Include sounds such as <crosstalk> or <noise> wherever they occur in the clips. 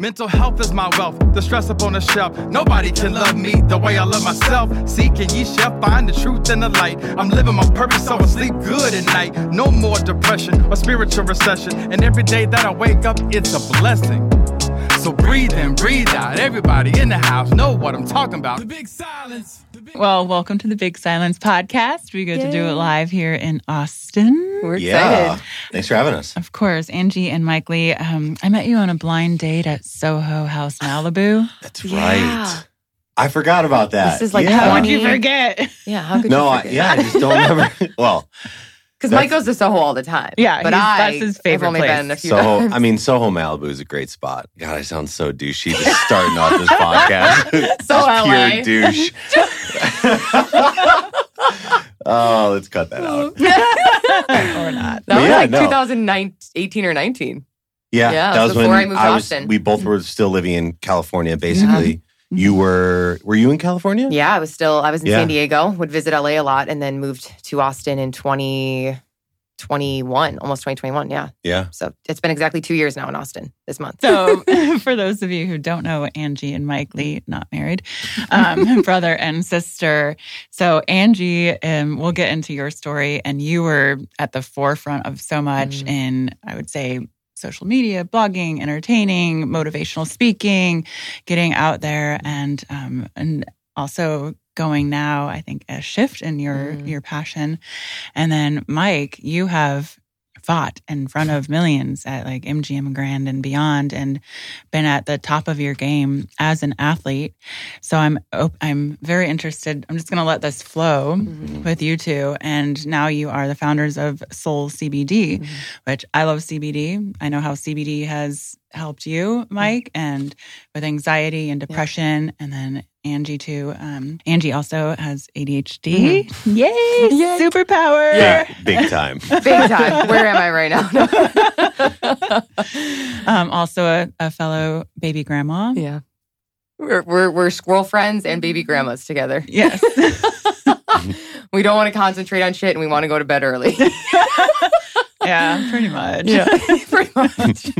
Mental health is my wealth, the stress up on the shelf. Nobody can love me the way I love myself. Seek and ye shall find the truth and the light. I'm living my purpose, so I sleep good at night. No more depression or spiritual recession. And every day that I wake up, it's a blessing. So breathe in, breathe out. Everybody in the house know what I'm talking about. The big silence. Well, welcome to the Big Silence Podcast. We get to do it live here in Austin. We're excited. Thanks for having us. Of course, Angie and Mike Lee. Um, I met you on a blind date at Soho House Malibu. <sighs> That's Yeah. right. I forgot about that. This is like yeah. How could 20 you forget? Yeah, how could No, you I, forget? yeah, I just don't <laughs> remember. well, Because Mike goes to Soho all the time. Yeah, but he's- I that's his favorite have only place. been a few Soho. times. I mean, Soho Malibu is a great spot. God, I sound so douchey just starting off this podcast. <laughs> <laughs> So Just LA. pure douche. <laughs> oh, let's cut that out. or not. that But was yeah, like no. 2018 or 19. Yeah, Yeah, that it was was when I moved to was. Austin. We both were still living in California. Basically, you were. Were you in California? Yeah, I was still, I was in Yeah. San Diego, would visit LA a lot, and then moved to Austin in 2021, almost 2021. Yeah. Yeah. So it's been exactly two years now in Austin this month. So, <laughs> <laughs> for those of you who don't know, Angie and Mike Lee, not married, um, <laughs> brother and sister. So, Angie, um, we'll get into your story, and you were at the forefront of so much Mm. in, I would say, social media, blogging, entertaining, motivational speaking, getting out there, and um, and also going now. I think a shift in your Mm. your passion, and then Mike, you have fought in front of millions at like MGM Grand and beyond and been at the top of your game as an athlete. So I'm I'm very interested. I'm just going to let this flow Mhm. with you two and now you are the founders of Soul CBD, Mhm. which I love CBD. I know how CBD has helped you, Mike, and with anxiety and depression and then Angie too. Um, Angie also has ADHD. Yay! Yay. <laughs> Superpower. Yeah, big time. <laughs> Big time. Where am I right now? <laughs> um, also a, a fellow baby grandma. yeah. We're, we're, we're squirrel friends and baby grandmas together. Yes. we don't want to concentrate on shit and we want to go to bed early. yeah, pretty much. Yeah, pretty much.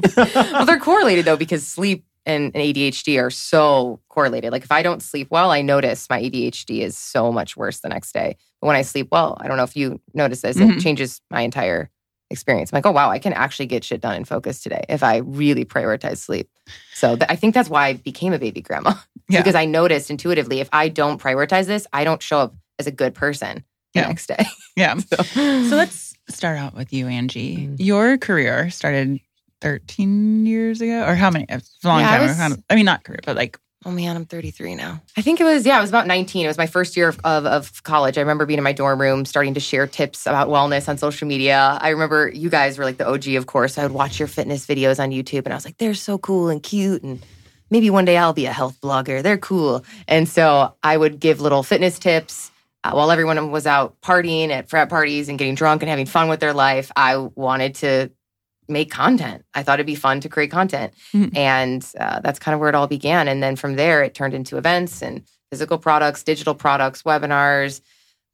well, they're correlated though because sleep and, and ADHD are so correlated. Like if I don't sleep well, I notice my ADHD is so much worse the next day. But when I sleep well, I don't know if you notice this, Mhm. it changes my entire experience. I'm like, oh wow, I can actually get shit done and focus today if I really prioritize sleep. So th- I think that's why I became a baby grandma <laughs> Yeah. because I noticed intuitively if I don't prioritize this, I don't show up as a good person the Yeah. next day. <laughs> Yeah. So, So let's start out with you, Angie. Mm. Your career started 13 years ago, or how many? It's a long Yeah, I time. was- Kind of- I mean, not career, but like, Oh man, I'm 33 now. I think it was, yeah, it was about 19. It was my first year of, of, of college. I remember being in my dorm room, starting to share tips about wellness on social media. I remember you guys were like the OG, of course. I would watch your fitness videos on YouTube and I was like, they're so cool and cute. And maybe one day I'll be a health blogger. They're cool. And so I would give little fitness tips. Uh, while everyone was out partying at frat parties and getting drunk and having fun with their life, I wanted to make content. I thought it'd be fun to create content. Mhm. And uh, that's kind of where it all began. And then from there, it turned into events and physical products, digital products, webinars,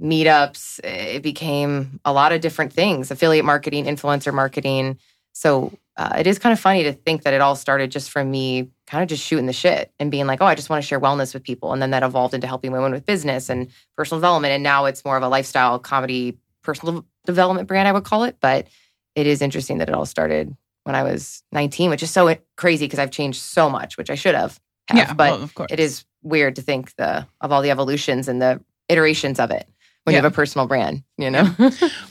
meetups. It became a lot of different things affiliate marketing, influencer marketing. So uh, it is kind of funny to think that it all started just from me kind of just shooting the shit and being like, oh, I just want to share wellness with people. And then that evolved into helping women with business and personal development. And now it's more of a lifestyle comedy, personal development brand, I would call it. But it is interesting that it all started when I was 19, which is so crazy because I've changed so much, which I should have. have. Yeah, but well, of course. it is weird to think the of all the evolutions and the iterations of it when Yeah. you have a personal brand, you know? <laughs>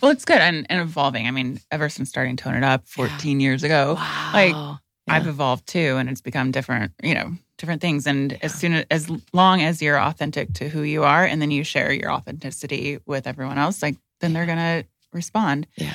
Well, it's good and, and evolving. I mean, ever since starting Tone It Up 14 years ago, wow. Like, Yeah. I've evolved too, and it's become different, you know, different things. And as soon as, as long as you're authentic to who you are, and then you share your authenticity with everyone else, like then they're gonna respond. Yeah.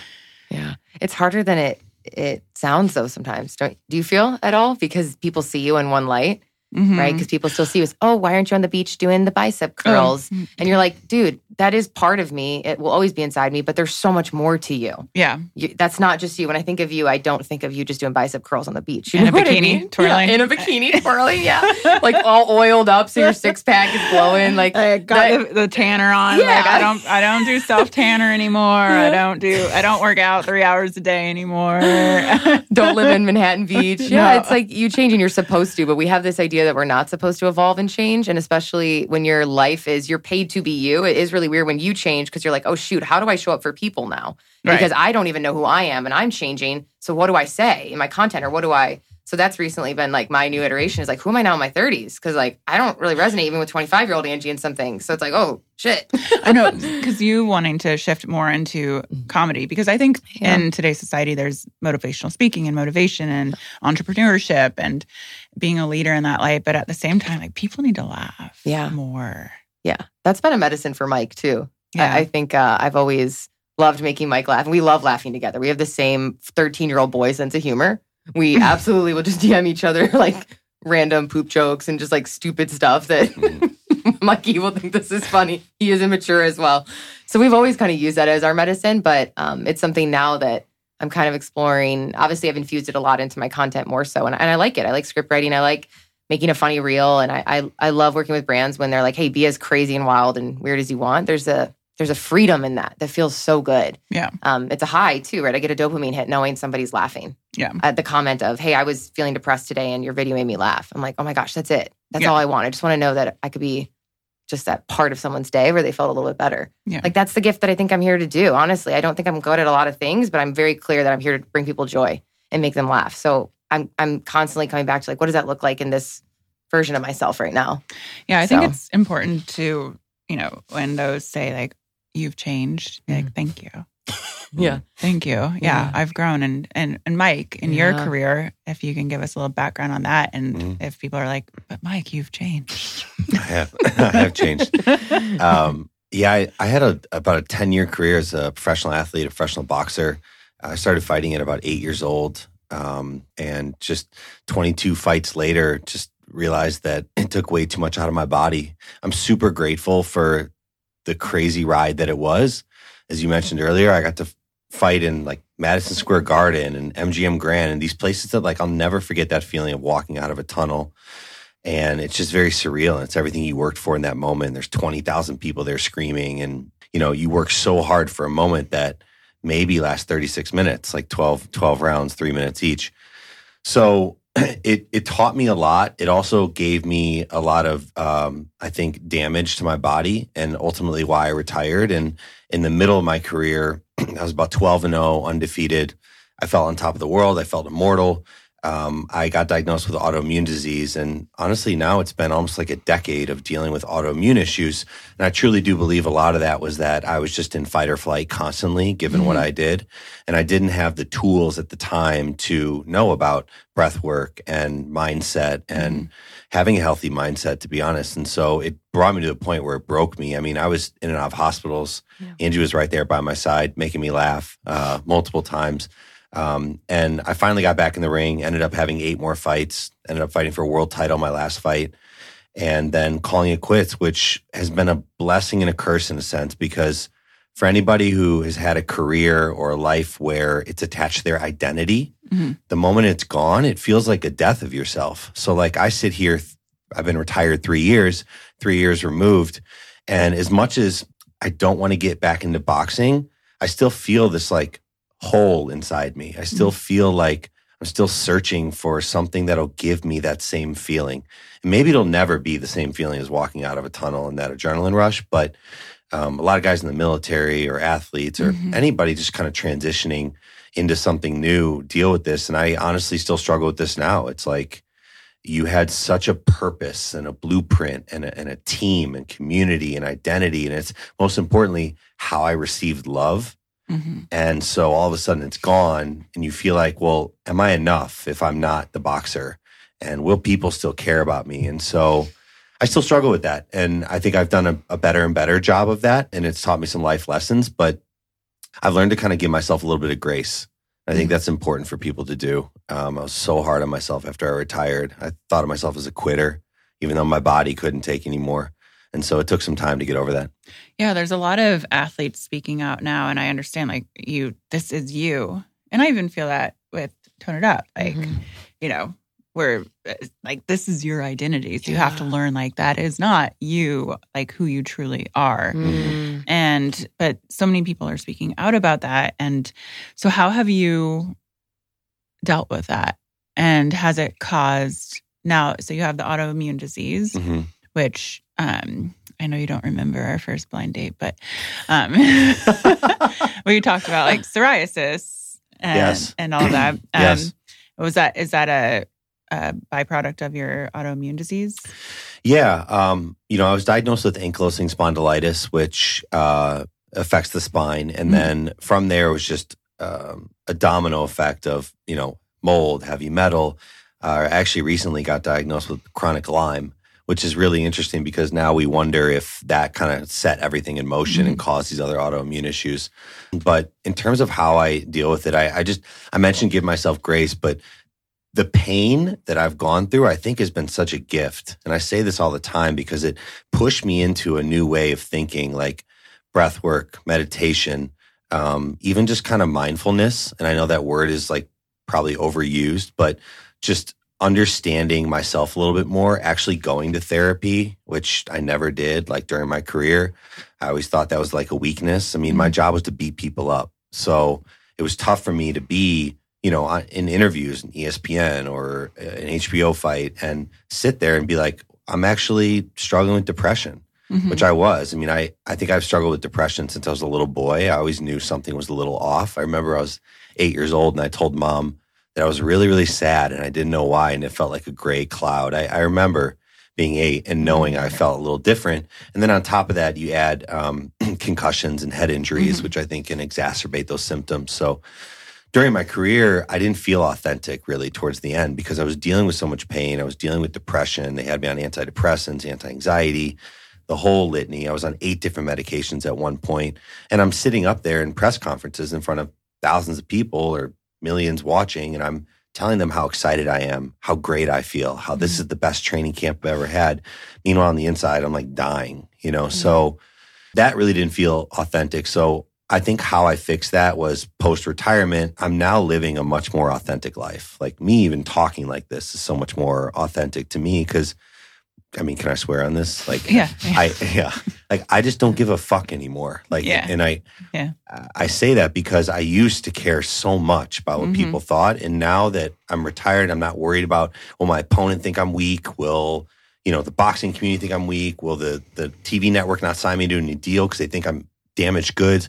It's harder than it it sounds though sometimes. Don't do you feel at all? Because people see you in one light, Mhm. right? Because people still see us, oh, why aren't you on the beach doing the bicep curls? Oh, And you're like, dude, that is part of me. It will always be inside me, but there's so much more to you. yeah, you that's not just you. When I think of you, I don't think of you just doing bicep curls on the beach. You In a what I bikini, mean? twirling. Yeah, in a bikini, <laughs> twirling, yeah. like all oiled up so your six pack is glowing. Like I got that- the, the tanner on. Yeah. Like I don't, I don't do self tanner anymore. I don't do, I don't work out three hours a day anymore. <laughs> don't live in Manhattan Beach. <laughs> Yeah, No. it's like you change and you're supposed to, but we have this idea that we're not supposed to evolve and change. And especially when your life is you're paid to be you, it is really weird when you change because you're like, oh shoot, how do I show up for people now? Right. Because I don't even know who I am and I'm changing. So what do I say in my content or what do I so that's recently been like my new iteration is like, who am I now in my 30s? Because like I don't really resonate even with 25 year old Angie and something. So it's like, oh shit. <laughs> I know because you wanting to shift more into comedy because I think Yeah. in today's society there's motivational speaking and motivation and entrepreneurship and being a leader in that light, but at the same time, like people need to laugh, Yeah. more. Yeah, that's been a medicine for Mike too. Yeah. I, I think uh, I've always loved making Mike laugh, and we love laughing together. We have the same thirteen-year-old boy sense of humor. We <laughs> absolutely will just DM each other <laughs> like random poop jokes and just like stupid stuff that <laughs> Mikey will think this is funny. He is immature as well, so we've always kind of used that as our medicine. But um, it's something now that I'm kind of exploring. Obviously, I've infused it a lot into my content more so, and, and I like it. I like script writing. I like making a funny reel, and I, I I love working with brands when they're like, "Hey, be as crazy and wild and weird as you want." There's a there's a freedom in that that feels so good. Yeah. Um, it's a high too, right? I get a dopamine hit knowing somebody's laughing. Yeah. At the comment of, "Hey, I was feeling depressed today, and your video made me laugh." I'm like, "Oh my gosh, that's it. That's Yeah. all I want. I just want to know that I could be just that part of someone's day where they felt a little bit better." Yeah. Like that's the gift that I think I'm here to do. Honestly, I don't think I'm good at a lot of things, but I'm very clear that I'm here to bring people joy and make them laugh. So I'm I'm constantly coming back to like, what does that look like in this version of myself right now? Yeah, I think it's important to, you know, when those say like you've changed, be like mm-hmm. thank you. Yeah. Thank you. Yeah, Yeah. I've grown and and and Mike, in your career, if you can give us a little background on that and Mhm. if people are like, "But Mike, you've changed." <laughs> I have, I have changed. Um, yeah, I, I had a, about a 10 year career as a professional athlete, a professional boxer. I started fighting at about eight years old. Um, and just 22 fights later, just realized that it took way too much out of my body. I'm super grateful for the crazy ride that it was. As you mentioned earlier, I got to fight in like Madison Square Garden and MGM Grand and these places that like I'll never forget that feeling of walking out of a tunnel. And it's just very surreal and it's everything you worked for in that moment. There's 20,000 people there screaming and you know you work so hard for a moment that maybe lasts 36 minutes like 12 12 rounds 3 minutes each. So <clears throat> it it taught me a lot. It also gave me a lot of um, i think damage to my body and ultimately why i retired. And in the middle of my career <clears throat> i was about 12 and 0 undefeated. I felt on top of the world. I felt immortal um, I got diagnosed with autoimmune disease. And honestly, now it's been almost like a decade of dealing with autoimmune issues. And I truly do believe a lot of that was that I was just in fight or flight constantly, given what I did. And I didn't have the tools at the time to know about breath work and mindset and having a healthy mindset, to be honest. And so it brought me to a point where it broke me. I mean, I was in and out of hospitals. Angie was right there by my side, making me laugh uh, multiple times. Um, and I finally got back in the ring, ended up having eight more fights, ended up fighting for a world title my last fight, and then calling it quits, which has been a blessing and a curse in a sense because for anybody who has had a career or a life where it's attached to their identity, Mhm. the moment it's gone, it feels like a death of yourself. So, like, I sit here, I've been retired three years, three years removed. And as much as I don't want to get back into boxing, I still feel this like hole inside me. I still feel like I'm still searching for something that'll give me that same feeling. And maybe it'll never be the same feeling as walking out of a tunnel and that adrenaline rush, but um, a lot of guys in the military or athletes or Mhm. anybody just kind of transitioning into something new deal with this. And I honestly still struggle with this now. It's like you had such a purpose and a blueprint and a, and a team and community and identity. And it's most importantly how I received love. Mhm. And so all of a sudden it's gone, and you feel like, well, am I enough if I'm not the boxer? And will people still care about me? And so I still struggle with that. And I think I've done a, a better and better job of that. And it's taught me some life lessons, but I've learned to kind of give myself a little bit of grace. I think that's important for people to do. Um, I was so hard on myself after I retired. I thought of myself as a quitter, even though my body couldn't take anymore. And so it took some time to get over that. Yeah, there's a lot of athletes speaking out now, and I understand like you, this is you, and I even feel that with Tone It Up, like Mhm. you know, where uh, like this is your identity, so you have to learn like that is not you, like who you truly are. Mm. And but so many people are speaking out about that, and so how have you dealt with that? And has it caused now? So you have the autoimmune disease Mhm. which um, I know you don't remember our first blind date, but um, <laughs> we talked about like psoriasis and, Yes. and all that. <clears throat> Um, Yes. Was that is that a, a byproduct of your autoimmune disease? Yeah. Um, you know, I was diagnosed with ankylosing spondylitis, which uh, affects the spine. And Mhm. then from there, it was just um, a domino effect of, you know, mold, heavy metal. Uh, I actually recently got diagnosed with chronic Lyme, which is really interesting because now we wonder if that kind of set everything in motion and caused these other autoimmune issues. But in terms of how I deal with it, I, I just, I mentioned give myself grace, but the pain that I've gone through, I think has been such a gift. And I say this all the time because it pushed me into a new way of thinking, like breath work, meditation, um, even just kind of mindfulness. And I know that word is like probably overused, but just understanding myself a little bit more, actually going to therapy, which I never did like during my career. I always thought that was like a weakness. I mean, my job was to beat people up. So it was tough for me to be, you know, in interviews in ESPN or an HBO fight and sit there and be like, I'm actually struggling with depression, Mhm. which I was. I mean, I, I think I've struggled with depression since I was a little boy. I always knew something was a little off. I remember I was eight years old and I told mom that I was really, really sad and I didn't know why. And it felt like a gray cloud. I, I remember being eight and knowing I felt a little different. And then on top of that, you add um, <clears throat> concussions and head injuries, Mhm. which I think can exacerbate those symptoms. So during my career, I didn't feel authentic really towards the end because I was dealing with so much pain. I was dealing with depression. They had me on antidepressants, anti anxiety, the whole litany. I was on eight different medications at one point, And I'm sitting up there in press conferences in front of thousands of people or millions watching, and I'm telling them how excited I am, how great I feel, how this is the best training camp I've ever had. Meanwhile, on the inside, I'm like dying, you know? So that really didn't feel authentic. So I think how I fixed that was post retirement, I'm now living a much more authentic life. Like me even talking like this is so much more authentic to me because I mean, can I swear on this? Like, Yeah, yeah. I, yeah, like I just don't give a fuck anymore. Like, Yeah. and I, Yeah. I say that because I used to care so much about what Mhm. people thought. And now that I'm retired, I'm not worried about, will my opponent think I'm weak? Will, you know, the boxing community think I'm weak? Will the, the TV network not sign me to any deal because they think I'm damaged goods?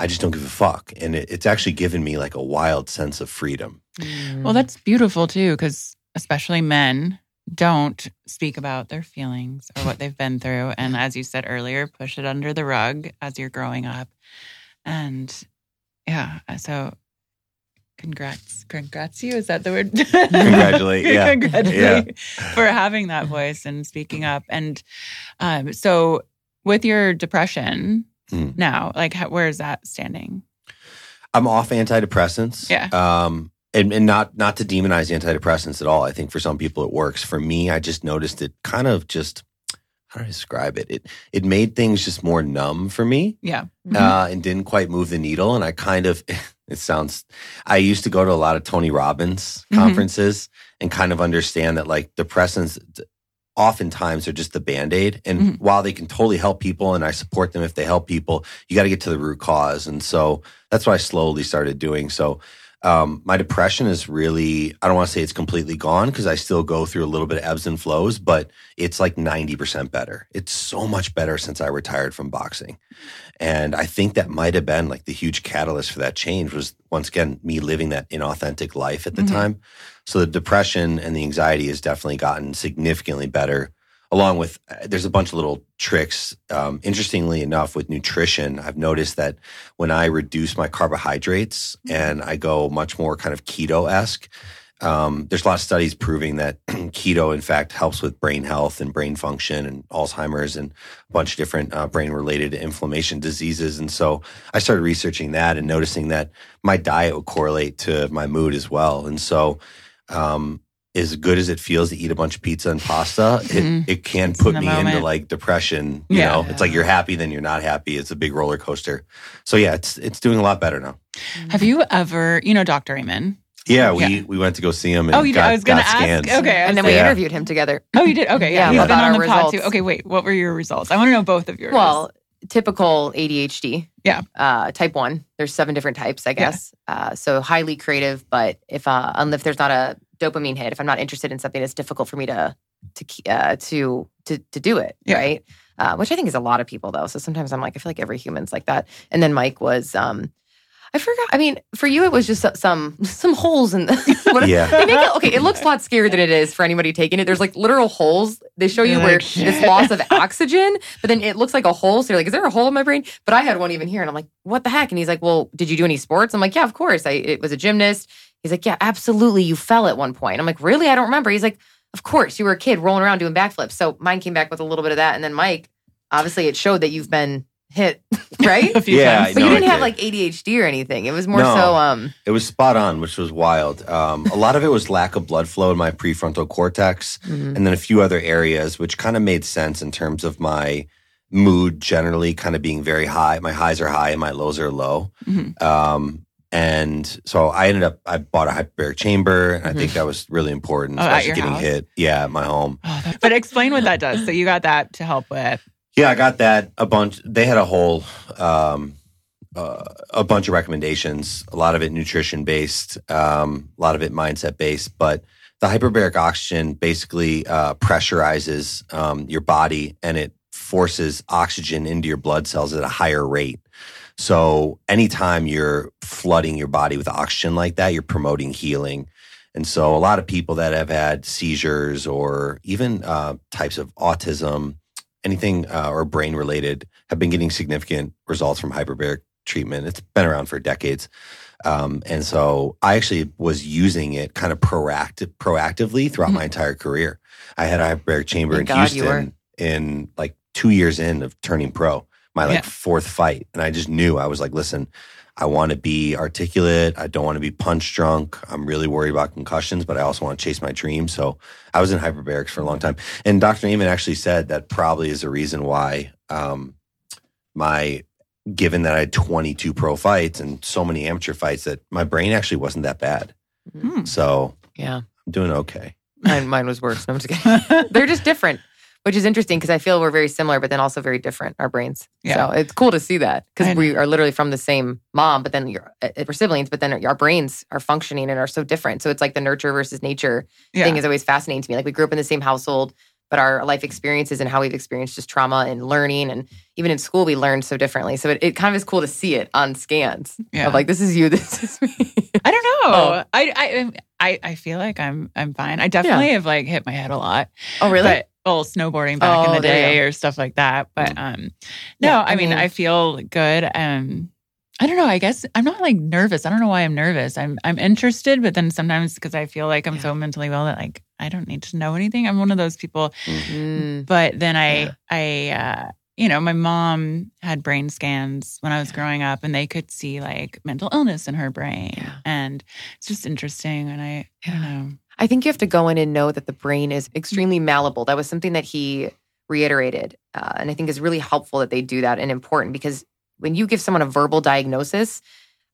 I just don't give a fuck. And it, it's actually given me like a wild sense of freedom. Well, that's beautiful too, because especially men don't speak about their feelings or what they've been through. And as you said earlier, push it under the rug as you're growing up. And yeah, so congrats. Congrats you. Is that the word? Congratulate, <laughs> yeah. Congratulate for having that voice and speaking up. And um, so with your depression Mm. now, like how, where is that standing? I'm off antidepressants. Yeah. Um, and, and not not to demonize antidepressants at all. I think for some people it works. For me, I just noticed it kind of just how do I describe it? It it made things just more numb for me. Yeah. Uh, and didn't quite move the needle. And I kind of <laughs> it sounds I used to go to a lot of Tony Robbins Mhm. conferences and kind of understand that like depressants oftentimes they're just the band aid. And Mhm. while they can totally help people, and I support them if they help people, you got to get to the root cause. And so that's what I slowly started doing. So um, my depression is really, I don't want to say it's completely gone because I still go through a little bit of ebbs and flows, but it's like 90% better. It's so much better since I retired from boxing. And I think that might have been like the huge catalyst for that change was once again me living that inauthentic life at the Mhm. time. So the depression and the anxiety has definitely gotten significantly better. Along with, uh, there's a bunch of little tricks. Um, interestingly enough, with nutrition, I've noticed that when I reduce my carbohydrates and I go much more kind of keto esque, um, there's a lot of studies proving that <clears throat> keto, in fact, helps with brain health and brain function and Alzheimer's and a bunch of different uh, brain related inflammation diseases. And so I started researching that and noticing that my diet would correlate to my mood as well. And so, um, as good as it feels to eat a bunch of pizza and pasta, it, it can It's put the me into like depression. You Yeah. know, it's like you're happy, then you're not happy. It's a big roller coaster. So yeah, it's it's doing a lot better now. Have you ever, you know, Dr. Amen? Yeah, we Yeah. we went to go see him. And Oh, you did. got, I was going to got ask. scans. Okay. And then we Yeah. interviewed him together. Oh, you did? Okay. Yeah. Yeah, He's been about on our the pod too. Okay. Wait. What were your results? I want to know both of yours. Well, typical ADHD. Yeah. Uh, type one. There's seven different types, I guess. Uh, so highly creative, but if uh, unless there's not a dopamine hit, if I'm not interested in something, it's difficult for me to to uh, to to to do it. Yeah. Right. Uh, which I think is a lot of people though. So sometimes I'm like, I feel like every human's like that. And then Mike was. um I forgot. I mean, for you, it was just some some holes in the. <laughs> Yeah. It, okay, it looks a lot scarier than it is for anybody taking it. There's like literal holes. They show you where like, this loss of oxygen, but then it looks like a hole. So you're like, is there a hole in my brain? But I had one even here, and I'm like, what the heck? And he's like, well, did you do any sports? I'm like, yeah, of course. I it was a gymnast. He's like, yeah, absolutely. You fell at one point. I'm like, really? I don't remember. He's like, of course. You were a kid rolling around doing backflips. So mine came back with a little bit of that, and then Mike, obviously, it showed that you've been hit, <laughs> right? a few Yeah, times. But No, you didn't have did. like ADHD or anything. It was more No. so um It was spot on, which was wild. Um, a lot of it was lack of blood flow in my prefrontal cortex, mhm. and then a few other areas, which kind of made sense in terms of my mood generally kind of being very high. My highs are high and my lows are low. Mhm. Um, and so I ended up, I bought a hyperbaric chamber, and I think that was really important, Oh, especially getting house? hit. Yeah, at my home. Oh, but explain what that does. So you got that to help with. Yeah, I got that a bunch. They had a whole, um, uh, a bunch of recommendations. A lot of it nutrition based, um, a lot of it mindset based. But the hyperbaric oxygen basically uh, pressurizes um, your body and it forces oxygen into your blood cells at a higher rate. So anytime you're flooding your body with oxygen like that, you're promoting healing. And so a lot of people that have had seizures or even uh, types of autism, anything uh, or brain related, have been getting significant results from hyperbaric treatment. It's been around for decades. Um, and so I actually was using it kind of proactive, proactively throughout my entire career. I had a hyperbaric chamber Thank in God Houston in like two years in of turning pro, my like Yeah. fourth fight. And I just knew I was like, listen, I want to be articulate. I don't want to be punch drunk. I'm really worried about concussions, but I also want to chase my dreams. So I was in hyperbarics for a long time. And Dr. Amen actually said that probably is the reason why um, my, given that I had 22 pro fights and so many amateur fights, that my brain actually wasn't that bad. Hmm. So yeah. I'm doing okay. Mine, mine was worse. No, I'm just kidding. <laughs> They're just different, which is interesting because I feel we're very similar, but then also very different, our brains. Yeah. So it's cool to see that because we are literally from the same mom, but then you're, uh, we're siblings, but then our brains are functioning and are so different. So it's like the nurture versus nature yeah. thing is always fascinating to me. Like we grew up in the same household, but our life experiences and how we've experienced just trauma and learning. And even in school, we learned so differently. So it, it kind of is cool to see it on scans Yeah. of like, this is you, <laughs> this is me. I don't know. Oh. I, I I I feel like I'm I'm fine. I definitely have like hit my head a lot. oh, really? But well, snowboarding back in Oh, the day or stuff like that. But um no, Yeah, I, I mean, mean- I feel good. Um I don't know. I guess I'm not like nervous. I don't know why I'm nervous. I'm I'm interested, but then sometimes because I feel like I'm Yeah. so mentally well that like I don't need to know anything. I'm one of those people. Mm. But then I Yeah. I uh you know, my mom had brain scans when I was growing up and they could see like mental illness in her brain. Yeah. And it's just interesting. And I, I don't know. I think you have to go in and know that the brain is extremely malleable. That was something that he reiterated. Uh, and I think is really helpful that they do that and important because when you give someone a verbal diagnosis,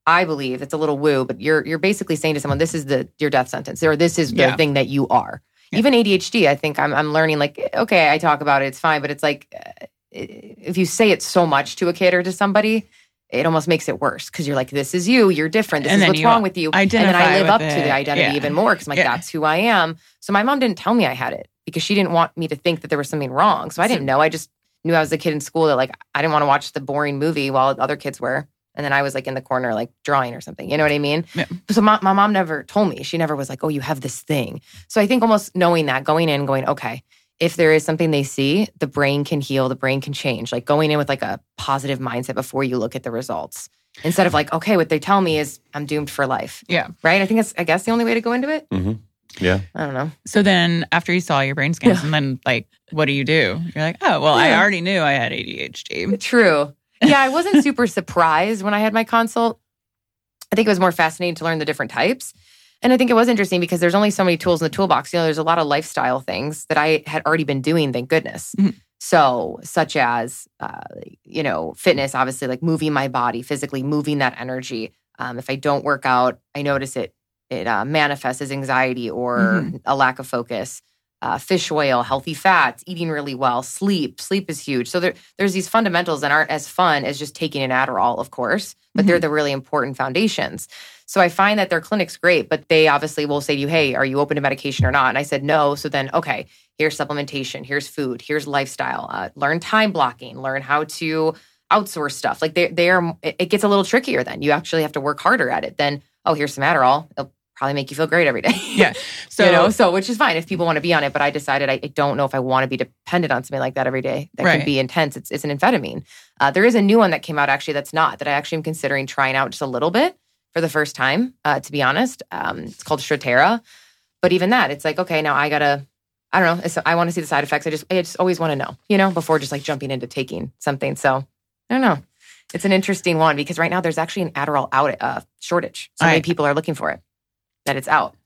I believe it's a little woo, but you're you're basically saying to someone, this is the your death sentence, or this is the Yeah. thing that you are. Yeah. Even ADHD, I think I'm, I'm learning like, okay, I talk about it, it's fine. But it's like, uh, if you say it so much to a kid or to somebody, it almost makes it worse because you're like, this is you, you're different, this And is what's wrong with you. I didn't. And then I live up to the identity Yeah. even more because I'm like, Yeah. that's who I am. So my mom didn't tell me I had it because she didn't want me to think that there was something wrong. So I didn't know. I just knew I was a kid in school that like, I didn't want to watch the boring movie while other kids were. And then I was like in the corner, like drawing or something. You know what I mean? Yeah. So my, my mom never told me. She never was like, oh, you have this thing. So I think almost knowing that, going in, going, okay, if there is something they see, the brain can heal, the brain can change. Like going in with like a positive mindset before you look at the results. Instead of like, okay, what they tell me is I'm doomed for life. Yeah. Right? I think that's I guess the only way to go into it. hmm Yeah. I don't know. So then after you saw your brain scans, Yeah. and then like, what do you do? You're like, oh, well, I already knew I had ADHD. True. Yeah, I wasn't <laughs> super surprised when I had my consult. I think it was more fascinating to learn the different types. And I think it was interesting because there's only so many tools in the toolbox. You know, there's a lot of lifestyle things that I had already been doing, thank goodness. Mhm. So, such as, uh, you know, fitness, obviously, like moving my body, physically moving that energy. Um, if I don't work out, I notice it it uh, manifests as anxiety or Mhm. a lack of focus. Uh, fish oil, healthy fats, eating really well, sleep. Sleep is huge. So there, there's these fundamentals that aren't as fun as just taking an Adderall, of course, but they're the really important foundations. So I find that their clinic's great, but they obviously will say to you, "Hey, are you open to medication or not?" And I said no. So then, okay, here's supplementation, here's food, here's lifestyle. Uh, learn time blocking, learn how to outsource stuff. Like they they are. It gets a little trickier. Then you actually have to work harder at it. Then oh, here's some Adderall. It'll probably make you feel great every day. Yeah. <laughs> So, So, you know, so which is fine if people want to be on it, but I decided I, I don't know if I want to be dependent on something like that every day. That Right. can be intense. It's, it's an amphetamine. Uh, there is a new one that came out actually that's not that I actually am considering trying out just a little bit for the first time. Uh, to be honest, um, it's called Strattera. But even that, it's like okay, now I gotta. I don't know. It's, I want to see the side effects. I just, I just always want to know, you know, before just like jumping into taking something. So I don't know. It's an interesting one because right now there's actually an Adderall out uh, shortage. So many people are looking for it. That it's out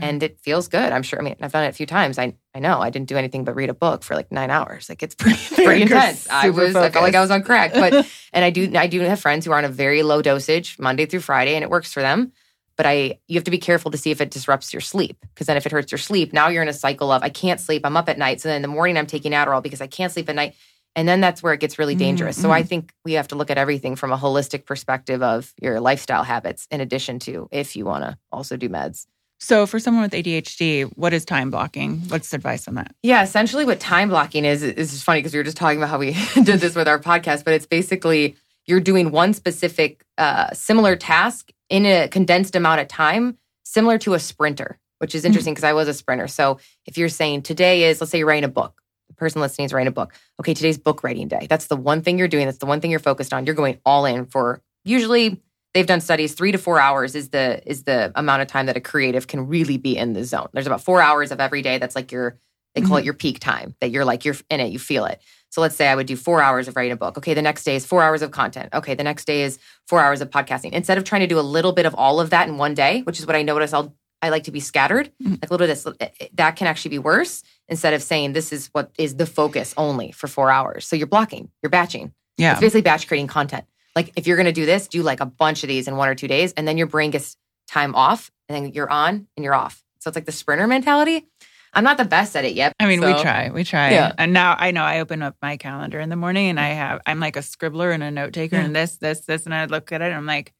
and it feels good. I'm sure. I mean, I've done it a few times. I I know. I didn't do anything but read a book for like nine hours. Like it's <laughs> pretty, <laughs> pretty intense. I was. I felt like I was on crack. But <laughs> and I do. I do have friends who are on a very low dosage Monday through Friday, and it works for them. But I, you have to be careful to see if it disrupts your sleep, because then if it hurts your sleep, now you're in a cycle of I can't sleep. I'm up at night, so then in the morning I'm taking Adderall because I can't sleep at night, and then that's where it gets really dangerous. So I think we have to look at everything from a holistic perspective of your lifestyle habits, in addition to if you want to also do meds. So for someone with ADHD, what is time blocking? What's the advice on that? Yeah, essentially what time blocking is is funny because we were just talking about how we <laughs> did this with our podcast, but it's basically you're doing one specific uh, similar task in a condensed amount of time, similar to a sprinter, which is interesting because I was a sprinter. So if you're saying today is, let's say you're writing a book, the person listening is writing a book. Okay, today's book writing day. That's the one thing you're doing. That's the one thing you're focused on. You're going all in for usually they've done studies three to four hours is the is the amount of time that a creative can really be in the zone. There's about four hours of every day that's like your they call it your peak time that you're like you're in it you feel it. So let's say i would do four hours of writing a book. Okay the next day is four hours of content. Okay the next day is four hours of podcasting. Instead of trying to do a little bit of all of that in one day which is what i notice i'll i like to be scattered Mhm. like a little bit of this that can actually be worse instead of saying this is what is the focus only for four hours. So you're blocking you're batching. Yeah. it's basically batch creating content. Like if you're going to do this, do like a bunch of these in one or two days, and then your brain gets time off, and then you're on and you're off. So it's like the sprinter mentality. I'm not the best at it yet. I mean, we try, we try. Yeah. And now I know I open up my calendar in the morning and I have, I'm like a scribbler and a note taker Yeah. and this, this, this. And I look at it and I'm like,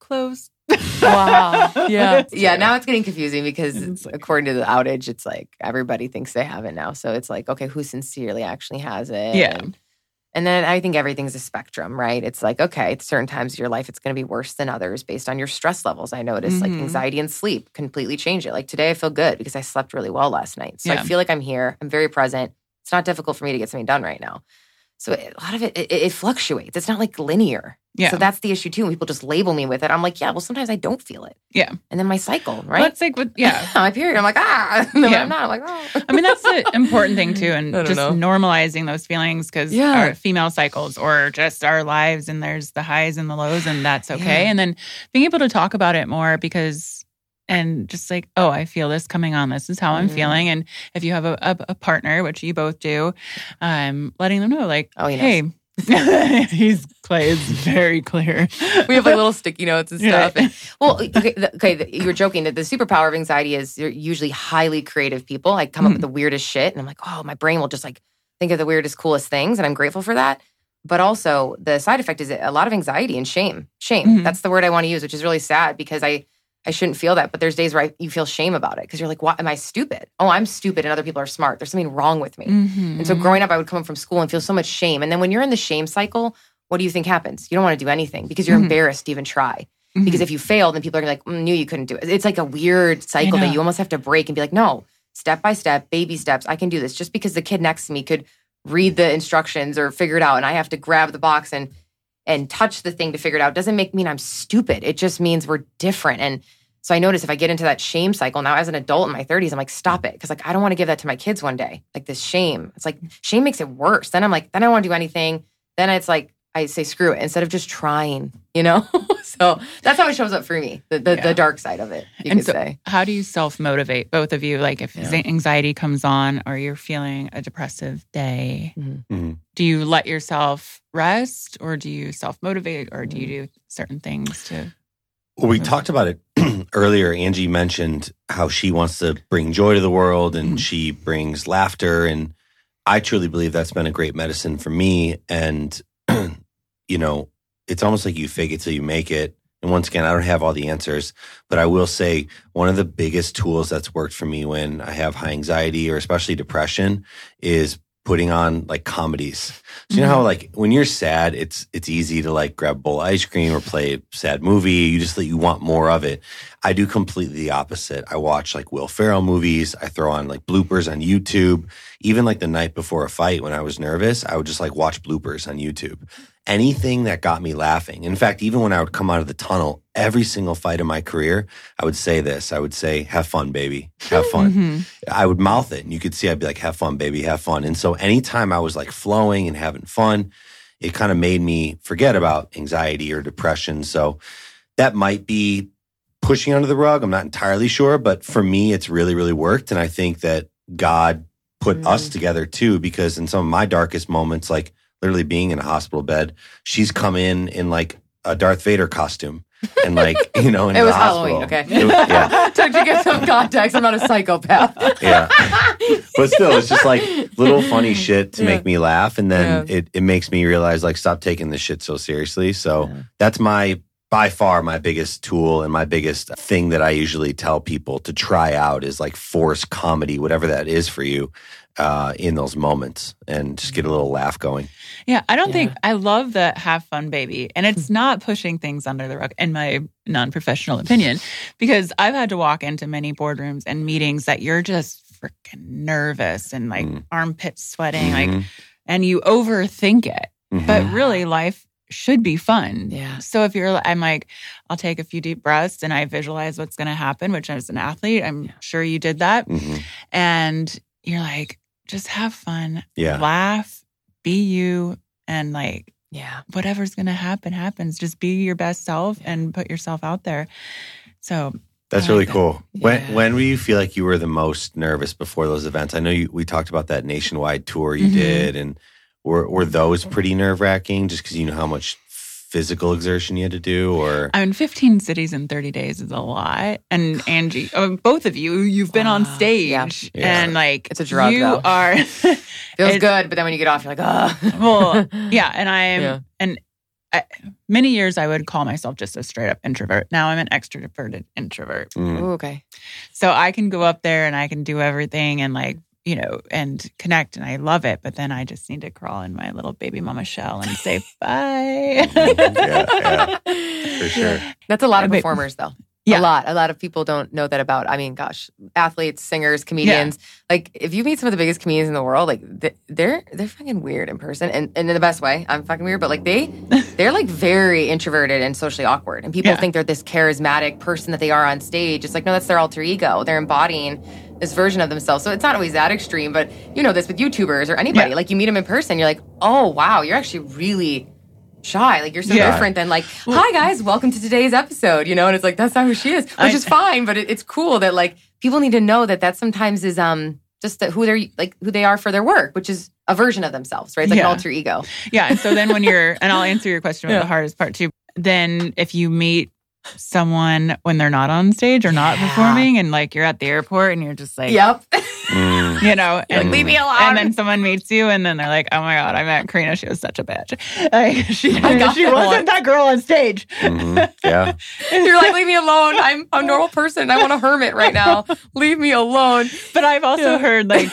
close. Wow. <laughs> Yeah. Yeah. Now it's getting confusing because It's like- according to the outage, it's like everybody thinks they have it now. So it's like, okay, who sincerely actually has it? Yeah. And, and then I think everything's a spectrum, right? It's like, okay, at certain times of your life, it's going to be worse than others based on your stress levels. I notice like Mhm. anxiety and sleep completely change it. Like today, I feel good because I slept really well last night. So Yeah. I feel like I'm here. I'm very present. It's not difficult for me to get something done right now. So a lot of it, it, it fluctuates. It's not like linear. Yeah. So that's the issue too. When people just label me with it, I'm like, yeah, well, sometimes I don't feel it. Yeah. And then my cycle, Well, right? it's like, with, yeah. <laughs> my period. I'm like, ah. <laughs> And then when Yeah. I'm not. I'm like, oh. I mean, that's the <laughs> important thing too, and just know. normalizing those feelings because Yeah. our female cycles or just our lives, and there's the highs and the lows, and that's okay. Yeah. And then being able to talk about it more because, and just like, oh, I feel this coming on. This is how I'm Mhm. feeling. And if you have a, a, a partner, which you both do, um, letting them know, like, Oh, he hey, <laughs> He's Clay is very clear. we have like little sticky notes and <laughs> stuff. And- well, okay, the, okay, the, you were joking that the superpower of anxiety is they're usually highly creative people. I come up with the weirdest shit, and I'm like, oh, my brain will just like think of the weirdest, coolest things, and I'm grateful for that. But also, the side effect is a lot of anxiety and shame. Shame. Mhm. That's the word I want to use, which is really sad because I I shouldn't feel that. But there's days where I, you feel shame about it because you're like, why am I stupid? Oh, I'm stupid, and other people are smart. There's something wrong with me. Mhm. And so growing up, I would come home from school and feel so much shame. And then when you're in the shame cycle, what do you think happens? You don't want to do anything because you're Mhm. embarrassed to even try. Mhm. Because if you fail, then people are like, mm, knew you couldn't do it. It's like a weird cycle that you almost have to break and be like, no, step by step, baby steps, I can do this. Just because the kid next to me could read the instructions or figure it out and I have to grab the box and and touch the thing to figure it out doesn't make mean I'm stupid. It just means we're different. And so I notice if I get into that shame cycle now as an adult in my 30s, I'm like, stop it. Cause like I don't want to give that to my kids one day. Like this shame. It's like shame makes it worse. Then I'm like, then I don't want to do anything. Then it's like I say screw it instead of just trying, you know? <laughs> so that's how it shows up for me. The the, Yeah. the dark side of it, you And could so- say. How do you self motivate, both of you? Like, if Yeah. anxiety comes on or you're feeling a depressive day, Mhm. do you let yourself rest or do you self motivate or do you do certain things to? Well, we talked about it <clears throat> earlier. Angie mentioned how she wants to bring joy to the world and Mhm. she brings laughter. And I truly believe that's been a great medicine for me. And, <clears throat> you know, it's almost like you fake it till you make it. And once again, I don't have all the answers, but I will say one of the biggest tools that's worked for me when I have high anxiety or especially depression is putting on like comedies. So you know how mm-hmm. like when you're sad, it's it's easy to like grab a bowl of ice cream or play a sad movie. You just you want more of it. I do completely the opposite. I watch like Will Ferrell movies. I throw on like bloopers on YouTube. Even like the night before a fight when I was nervous, I would just like watch bloopers on YouTube. Anything that got me laughing. In fact, even when I would come out of the tunnel, every single fight in my career, I would say this. I would say, "Have fun, baby. Have fun." Mhm. I would mouth it and you could see I'd be like, have fun, baby, have fun. And so anytime I was like flowing and having fun, it kind of made me forget about anxiety or depression. So that might be pushing under the rug. I'm not entirely sure, but for me, it's really, really worked. And I think that God put us Mm. together too, because in some of my darkest moments, like literally being in a hospital bed, she's come in in like a Darth Vader costume. And like, <laughs> you know, in It the was hospital. Halloween, okay? It was- yeah. <laughs> Took to get some context. I'm not a psychopath. Yeah. but still, it's just like little funny <laughs> shit to Yeah. make me laugh. And then Yeah. it, it makes me realize, like, stop taking this shit so seriously. So that's my, by far, my biggest tool and my biggest thing that I usually tell people to try out is like force comedy, whatever that is for you, uh, in those moments and just get a little laugh going. Yeah, I don't Yeah. think I love the have fun baby. And it's not pushing things under the rug, in my non professional opinion, because I've had to walk into many boardrooms and meetings that you're just freaking nervous and like Mm. armpits sweating, like, Mhm. and you overthink it. Mhm. But really, life should be fun. Yeah. So if you're, I'm like, I'll take a few deep breaths and I visualize what's going to happen, which as an athlete, I'm sure you did that. Mhm. And you're like, just have fun, yeah. laugh, be you, and like, Yeah. whatever's going to happen happens. Just be your best self and put yourself out there. So That's I really that. cool. When Yeah. when do you feel like you were the most nervous before those events? I know you, we talked about that nationwide tour you Mhm. did, and were were those pretty nerve wracking? Just because you know how much physical exertion you had to do, or I mean, 15 cities in 30 days is a lot. And Angie, oh, both of you, you've been on stage, Yeah. Yeah. and like It's a drug, You though. are <laughs> <laughs> Feels It- good, but then when you get off, you're like, oh. <laughs> well, yeah. And I'm Yeah. and I, many years I would call myself just a straight up introvert. Now I'm an extroverted introvert. Mm, Ooh, okay. So I can go up there and I can do everything and like, you know, and connect and I love it. But then I just need to crawl in my little baby mama shell and say <laughs> bye. yeah, yeah, for sure. That's a lot of performers, though. Yeah. A lot. A lot of people don't know that about. I mean, gosh, athletes, singers, comedians. Like, if you meet some of the biggest comedians in the world, like they're they're fucking weird in person, and, and in the best way. I'm fucking weird, but like they <laughs> they're like very introverted and socially awkward, and people Yeah. think they're this charismatic person that they are on stage. It's like no, that's their alter ego. They're embodying this version of themselves. So it's not always that extreme, but you know this with YouTubers or anybody. Yeah. Like you meet them in person, you're like, oh wow, you're actually really shy. Like you're so Yeah. different than like, hi guys, welcome to today's episode. You know, and it's like that's not who she is, which I- is fine. But it, it's cool that like people need to know that that sometimes is um just that who they're like who they are for their work, which is a version of themselves, right? It's like Yeah. an alter ego. Yeah. And so then when you're, and I'll answer your question about <laughs> Yeah. the hardest part too. Then if you meet someone when they're not on stage or not Yeah. performing and like you're at the airport and you're just like, Yep. <laughs> Mm. you know, You're like, and, leave me alone. and then someone meets you and then they're like, oh my God, I met Karena. She was such a bitch. <laughs> Like, she, I <laughs> she wasn't once. that girl on stage. Mhm. Yeah. <laughs> You're like, leave me alone. I'm a normal person. I want a hermit right now. Leave me alone. But I've also Yeah. heard like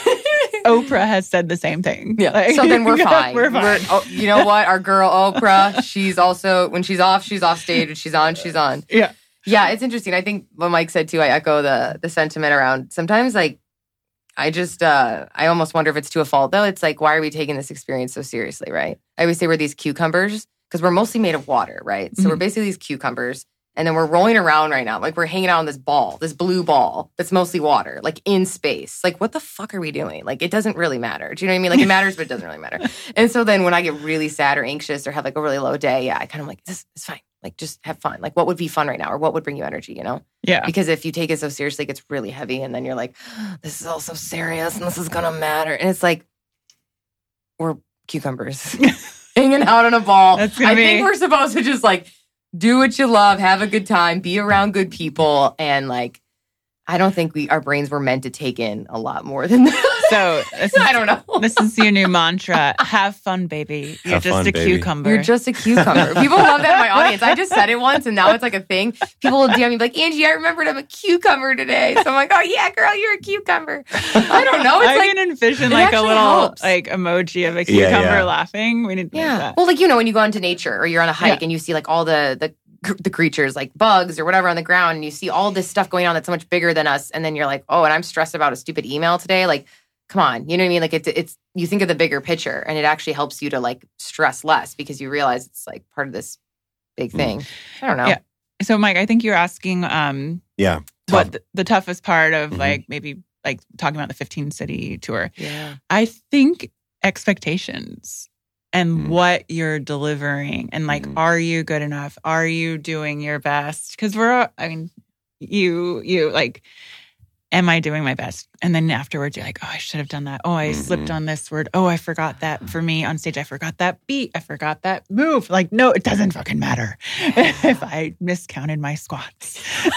Oprah has said the same thing. Yeah. Like- so then we're fine. we're fine. oh, you know what? Our girl Oprah, she's also when she's off, she's off stage. When she's on, she's on. yeah. Yeah, it's interesting. I think what Mike said too. I echo the the sentiment around. Sometimes, like, I just uh I almost wonder if it's to a fault though. It's like, why are we taking this experience so seriously? Right? I always say we're these cucumbers because we're mostly made of water, right? So we're Mhm. basically these cucumbers. And then we're rolling around right now. Like we're hanging out on this ball, this blue ball that's mostly water, like in space. Like, what the fuck are we doing? Like, it doesn't really matter. Do you know what I mean? Like, it matters, but it doesn't really matter. <laughs> And so then when I get really sad or anxious or have like a really low day, yeah, I kind of like, this is fine. Like, just have fun. Like, what would be fun right now? Or what would bring you energy, you know? Yeah. Because if you take it so seriously, it gets really heavy. And then you're like, <gasps> this is all so serious and this is going to matter. And it's like, we're cucumbers <laughs> hanging out on a ball. That's gonna I be- think we're supposed to just like do what you love, have a good time, be around good people. And like, I don't think we, our brains were meant to take in a lot more than that. <laughs> So this <laughs> is, I don't know. this is your new mantra. Have fun, baby. You're Have just fun, a baby. cucumber. You're just a cucumber. <laughs> People love that in my audience. I just said it once and now it's like a thing. People will DM me like, Angie, I remembered I'm a cucumber today. So I'm like, oh yeah, girl, you're a cucumber. I don't know. It's I like, can envision it like a little helps. like emoji of a cucumber yeah. laughing. We need to make yeah. that. Well, like, you know, when you go into nature or you're on a hike Yeah. and you see like all the, the, the creatures like bugs or whatever on the ground and you see all this stuff going on that's so much bigger than us. And then you're like, oh, and I'm stressed about a stupid email today. Like, come on. You know what I mean? Like it's, it's, you think of the bigger picture and it actually helps you to like stress less because you realize it's like part of this big Mm. thing. I don't know. Yeah. So, Mike, I think you're asking um, Yeah. what the, the toughest part of Mhm. like maybe like talking about the 15 city tour. Yeah. I think expectations and Mm. what you're delivering and like, Mm. are you good enough? Are you doing your best? Because we're, I mean, you, you like, am I doing my best? And then afterwards, you're like, oh, I should have done that. Oh, I slipped Mhm. on this word. Oh, I forgot that for me on stage. I forgot that beat. I forgot that move. Like, no, it doesn't fucking matter <laughs> if I miscounted my squats. <laughs> <laughs>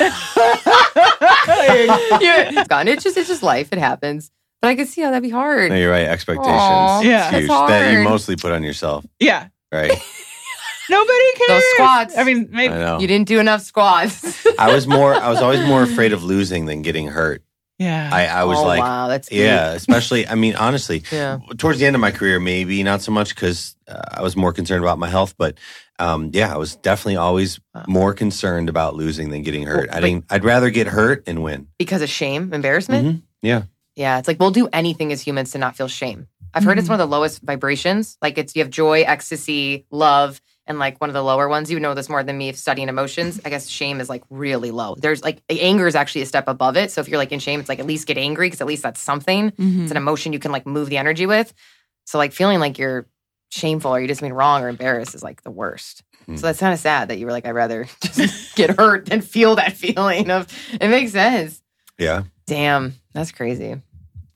yeah. It's gone. It's just, it's just life. It happens. But I could see how that'd be hard. No, you're right. Expectations. Aw, Yeah. Huge. that's That you mostly put on yourself, yeah. right? <laughs> Nobody cares. Those squats. I mean, maybe. I know. You didn't do enough squats. <laughs> I was more. I was always more <laughs> afraid of losing than getting hurt. Yeah. I, I was oh, like, wow, that's deep. yeah. Especially, I mean, honestly, Yeah. towards the end of my career, maybe not so much because uh, I was more concerned about my health. But um, yeah, I was definitely always Wow. more concerned about losing than getting hurt. Well, I but- didn't. I'd rather get hurt and win. Because of shame, embarrassment. Mhm. Yeah. Yeah, it's like we'll do anything as humans to not feel shame. I've heard it's Mhm. one of the lowest vibrations. Like it's you have joy, ecstasy, love, and like one of the lower ones. You know this more than me studying emotions. I guess shame is like really low. There's like anger is actually a step above it. So if you're like in shame, it's like at least get angry because at least that's something. Mhm. It's an emotion you can like move the energy with. So like feeling like you're shameful or you just being wrong or embarrassed is like the worst. Mhm. So that's kind of sad that you were like, I'd rather <laughs> just get hurt than feel that <laughs> feeling of it makes sense. Yeah. Damn, that's crazy.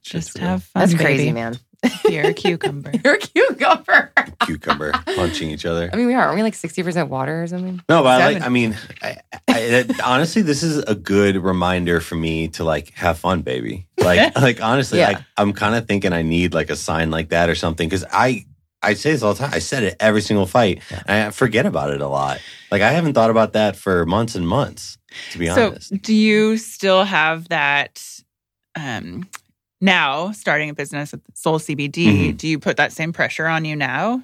Just have fun. That's crazy, baby. man. <laughs> You're a cucumber. <laughs> You're a cucumber. <laughs> cucumber punching each other. I mean, we are. Aren't we like 60% water or something? No, but I like. I mean, I, I, that- honestly, this is a good reminder for me to like have fun, baby. Like, like honestly, Yeah. like I'm kind of thinking I need like a sign like that or something because I I say this all the time. I said it every single fight, and I forget about it a lot. Like I haven't thought about that for months and months, to be honest. so, honest. do you still have that um, now starting a business with Soul CBD? Mhm. Do you put that same pressure on you now?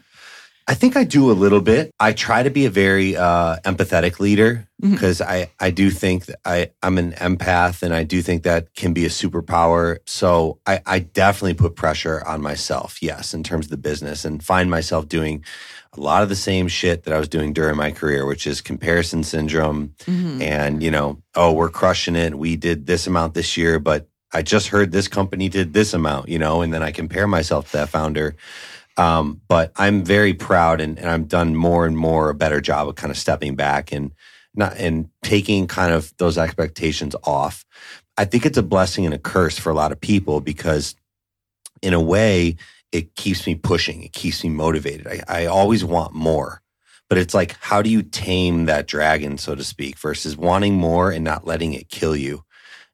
I think I do a little bit. I try to be a very uh, empathetic leader because I, I do think that I, I'm an empath and I do think that can be a superpower. So I, I definitely put pressure on myself, yes, in terms of the business and find myself doing a lot of the same shit that I was doing during my career, which is comparison syndrome Mhm. and, you know, oh, we're crushing it. We did this amount this year, but I just heard this company did this amount, you know, and then I compare myself to that founder. Um, but I'm very proud and, and I've done more and more a better job of kind of stepping back and not and taking kind of those expectations off. I think it's a blessing and a curse for a lot of people because in a way it keeps me pushing. It keeps me motivated. I, I always want more. But it's like, how do you tame that dragon, so to speak, versus wanting more and not letting it kill you?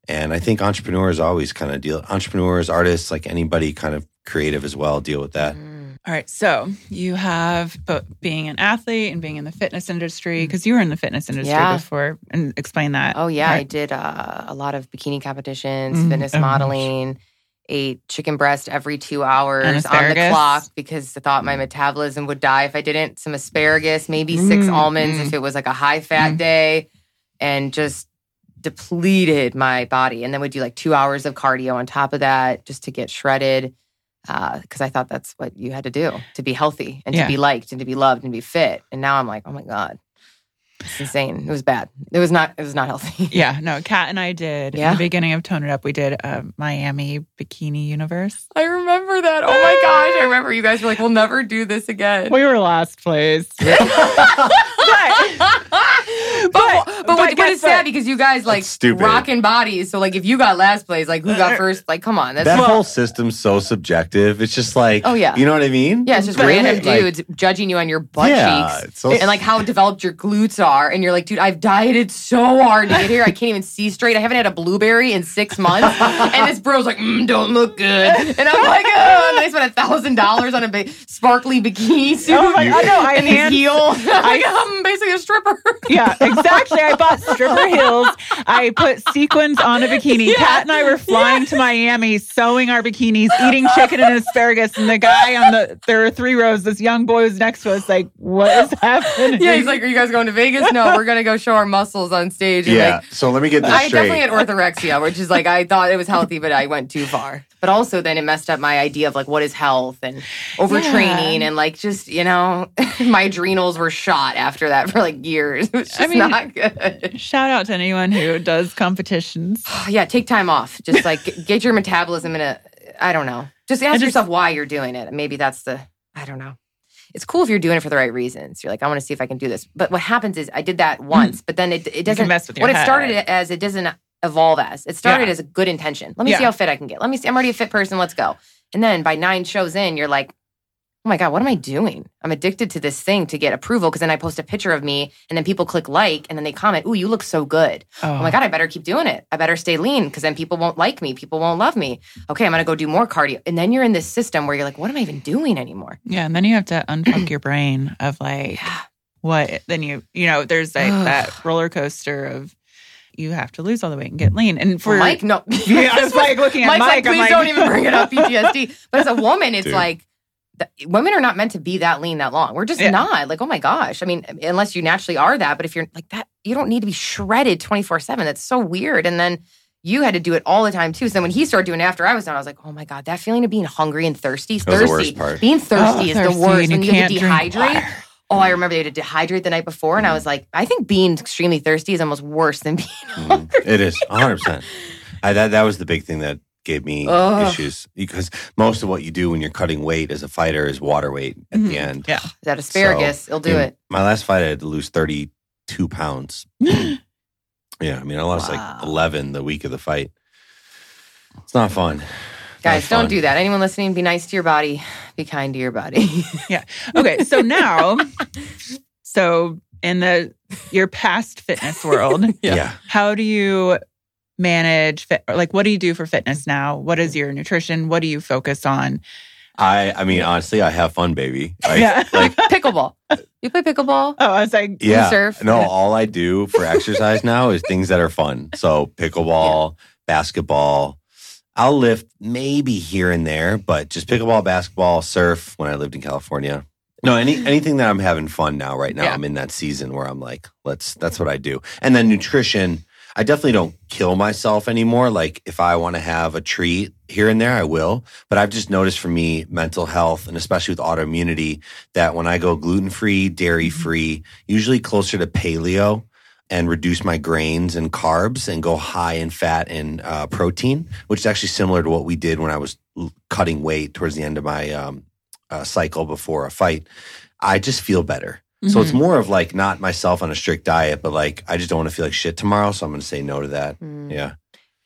And I think entrepreneurs always kind of deal, entrepreneurs, artists, like anybody kind of creative as well, deal with that. Mm. All right. So you have both being an athlete and being in the fitness industry because you were in the fitness industry Yeah. before. And explain that. Oh yeah, I did uh, a lot of bikini competitions, Mm, fitness oh my gosh. modeling. Ate chicken breast every two hours on the clock because I thought my metabolism would die if I didn't. Some asparagus, maybe six Mm, almonds mm. if it was like a high fat Mm. day, and just depleted my body. And then would do like two hours of cardio on top of that just to get shredded. Uh because I thought that's what you had to do to be healthy and Yeah. to be liked and to be loved and be fit. And now I'm like, oh my god, it's insane. It was bad. It was not. It was not healthy. <laughs> Yeah, no, Kat and I did. Yeah. In the beginning of Tone It Up, we did uh, Miami Bikini Universe. I remember that. Oh my gosh. I remember you guys were like, we'll never do this again. We were last place. <laughs> but, but, but but guess it's sad because you guys like stupid. rocking bodies. So like if you got last place, like who got first? Like come on, that's That whole system's so subjective. It's just like, Oh, yeah. you know what I mean? yeah, it's just Really? random Like, dudes judging you on your butt yeah, cheeks. so and like how developed your glutes are, and you're like, dude, I've dieted so hard to get here. I can't even see straight. I haven't had a blueberry in six months, <laughs> and this bro's like, mm, don't look good, and I'm like, oh, and I spent a thousand dollars on a big sparkly bikini suit. Oh my god, no, I and these hand- heel. I'm like, <laughs> I'm basically a stripper. Yeah, exactly. I bought stripper heels. I put sequins on a bikini. Kat and I were flying to Miami, sewing our bikinis, eating chicken and asparagus. And the guy on the there were three rows. This young boy was next to us, like, what is happening? Yeah, he's like, "Are you guys going to Vegas? No, we're gonna go show our muscles on stage." Yeah. like, so let me get this I straight. definitely had orthorexia, which is like I thought it was healthy, but I went too far. But also, then it messed up my idea of like what is health and overtraining Yeah. and like just you know, <laughs> my adrenals were shot after that for like years. <laughs> It was just I mean- not good. Shout out to anyone who does competitions. <sighs> yeah, take time off. Just like get your metabolism in a. I don't know. Just ask just- yourself why you're doing it. Maybe that's the. I don't know. It's cool if you're doing it for the right reasons. You're like, I want to see if I can do this. But what happens is I did that hmm. once, but then it it doesn't mess with your what it started as. It doesn't evolve as. It started Yeah. as a good intention. Let me see how fit I can get. Let me see. I'm already a fit person. Let's go. And then by nine shows in, you're like, oh my god, what am I doing? I'm addicted to this thing to get approval because then I post a picture of me and then people click like and then they comment, ooh, you look so good. Oh, Oh my God, I better keep doing it. I better stay lean because then people won't like me. People won't love me. Okay, I'm going to go do more cardio. And then you're in this system where you're like, what am I even doing anymore? Yeah, and then you have to unfuck your brain of like what then you you know, there's like that roller coaster of you have to lose all the weight and get lean. And for Mike, no. <laughs> Yeah, I was like looking at Mike's like, Mike, I'm please like- don't even bring it up, <laughs> PTSD. But as a woman, it's Dude. like, th- women are not meant to be that lean that long. We're just Yeah. not. Like, oh my gosh. I mean, unless you naturally are that. But if you're like that, you don't need to be shredded 24 7. That's so weird. And then you had to do it all the time too. So then when he started doing it after I was done, I was like, oh my God, that feeling of being hungry and thirsty. was the Thirsty. worst part. Being thirsty Oh, is thirsty the worst. and When you you have to can't drink dehydrate. Water. Oh, I remember they had to dehydrate the night before. And I was like, I think being extremely thirsty is almost worse than being Mhm. It is 100%. I, that, that was the big thing that gave me Ugh. issues because most of what you do when you're cutting weight as a fighter is water weight at Mhm. the end. Yeah. that asparagus. So, It'll do it. My last fight, I had to lose 32 pounds. <gasps> yeah, I mean, I lost Wow. like 11 the week of the fight. It's not fun. Guys, don't do that. Anyone listening, be nice to your body. Be kind to your body. <laughs> Yeah. Okay, so now so in the your past fitness world, <laughs> Yeah. how do you manage fit, like what do you do for fitness now? What is your nutrition? What do you focus on? I, I mean, honestly, I have fun, baby. Like, Yeah. <laughs> like pickleball. You play pickleball? Oh, I was like, yeah. surf? No, all I do for exercise now is things that are fun. So pickleball, basketball. I'll lift maybe here and there, but just pickleball, basketball, surf when I lived in California. No, any anything that I'm having fun now, right now. Yeah. I'm in that season where I'm like, let's that's what I do. And then nutrition, I definitely don't kill myself anymore. Like if I want to have a treat here and there, I will. But I've just noticed for me, mental health and especially with autoimmunity, that when I go gluten free, dairy free, usually closer to paleo and reduce my grains and carbs and go high in fat and uh, protein, which is actually similar to what we did when I was l- cutting weight towards the end of my um, uh, cycle before a fight. I just feel better. So it's more of like not myself on a strict diet, but like I just don't want to feel like shit tomorrow. So I'm going to say no to that. Mm. Yeah.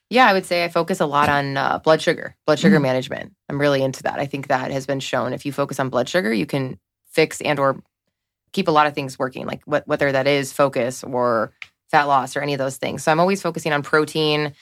Yeah, I would say I focus a lot on uh, blood sugar, blood sugar Mhm. management. I'm really into that. I think that has been shown. If you focus on blood sugar, you can fix and or keep a lot of things working, like what, whether that is focus or fat loss or any of those things. So I'm always focusing on protein,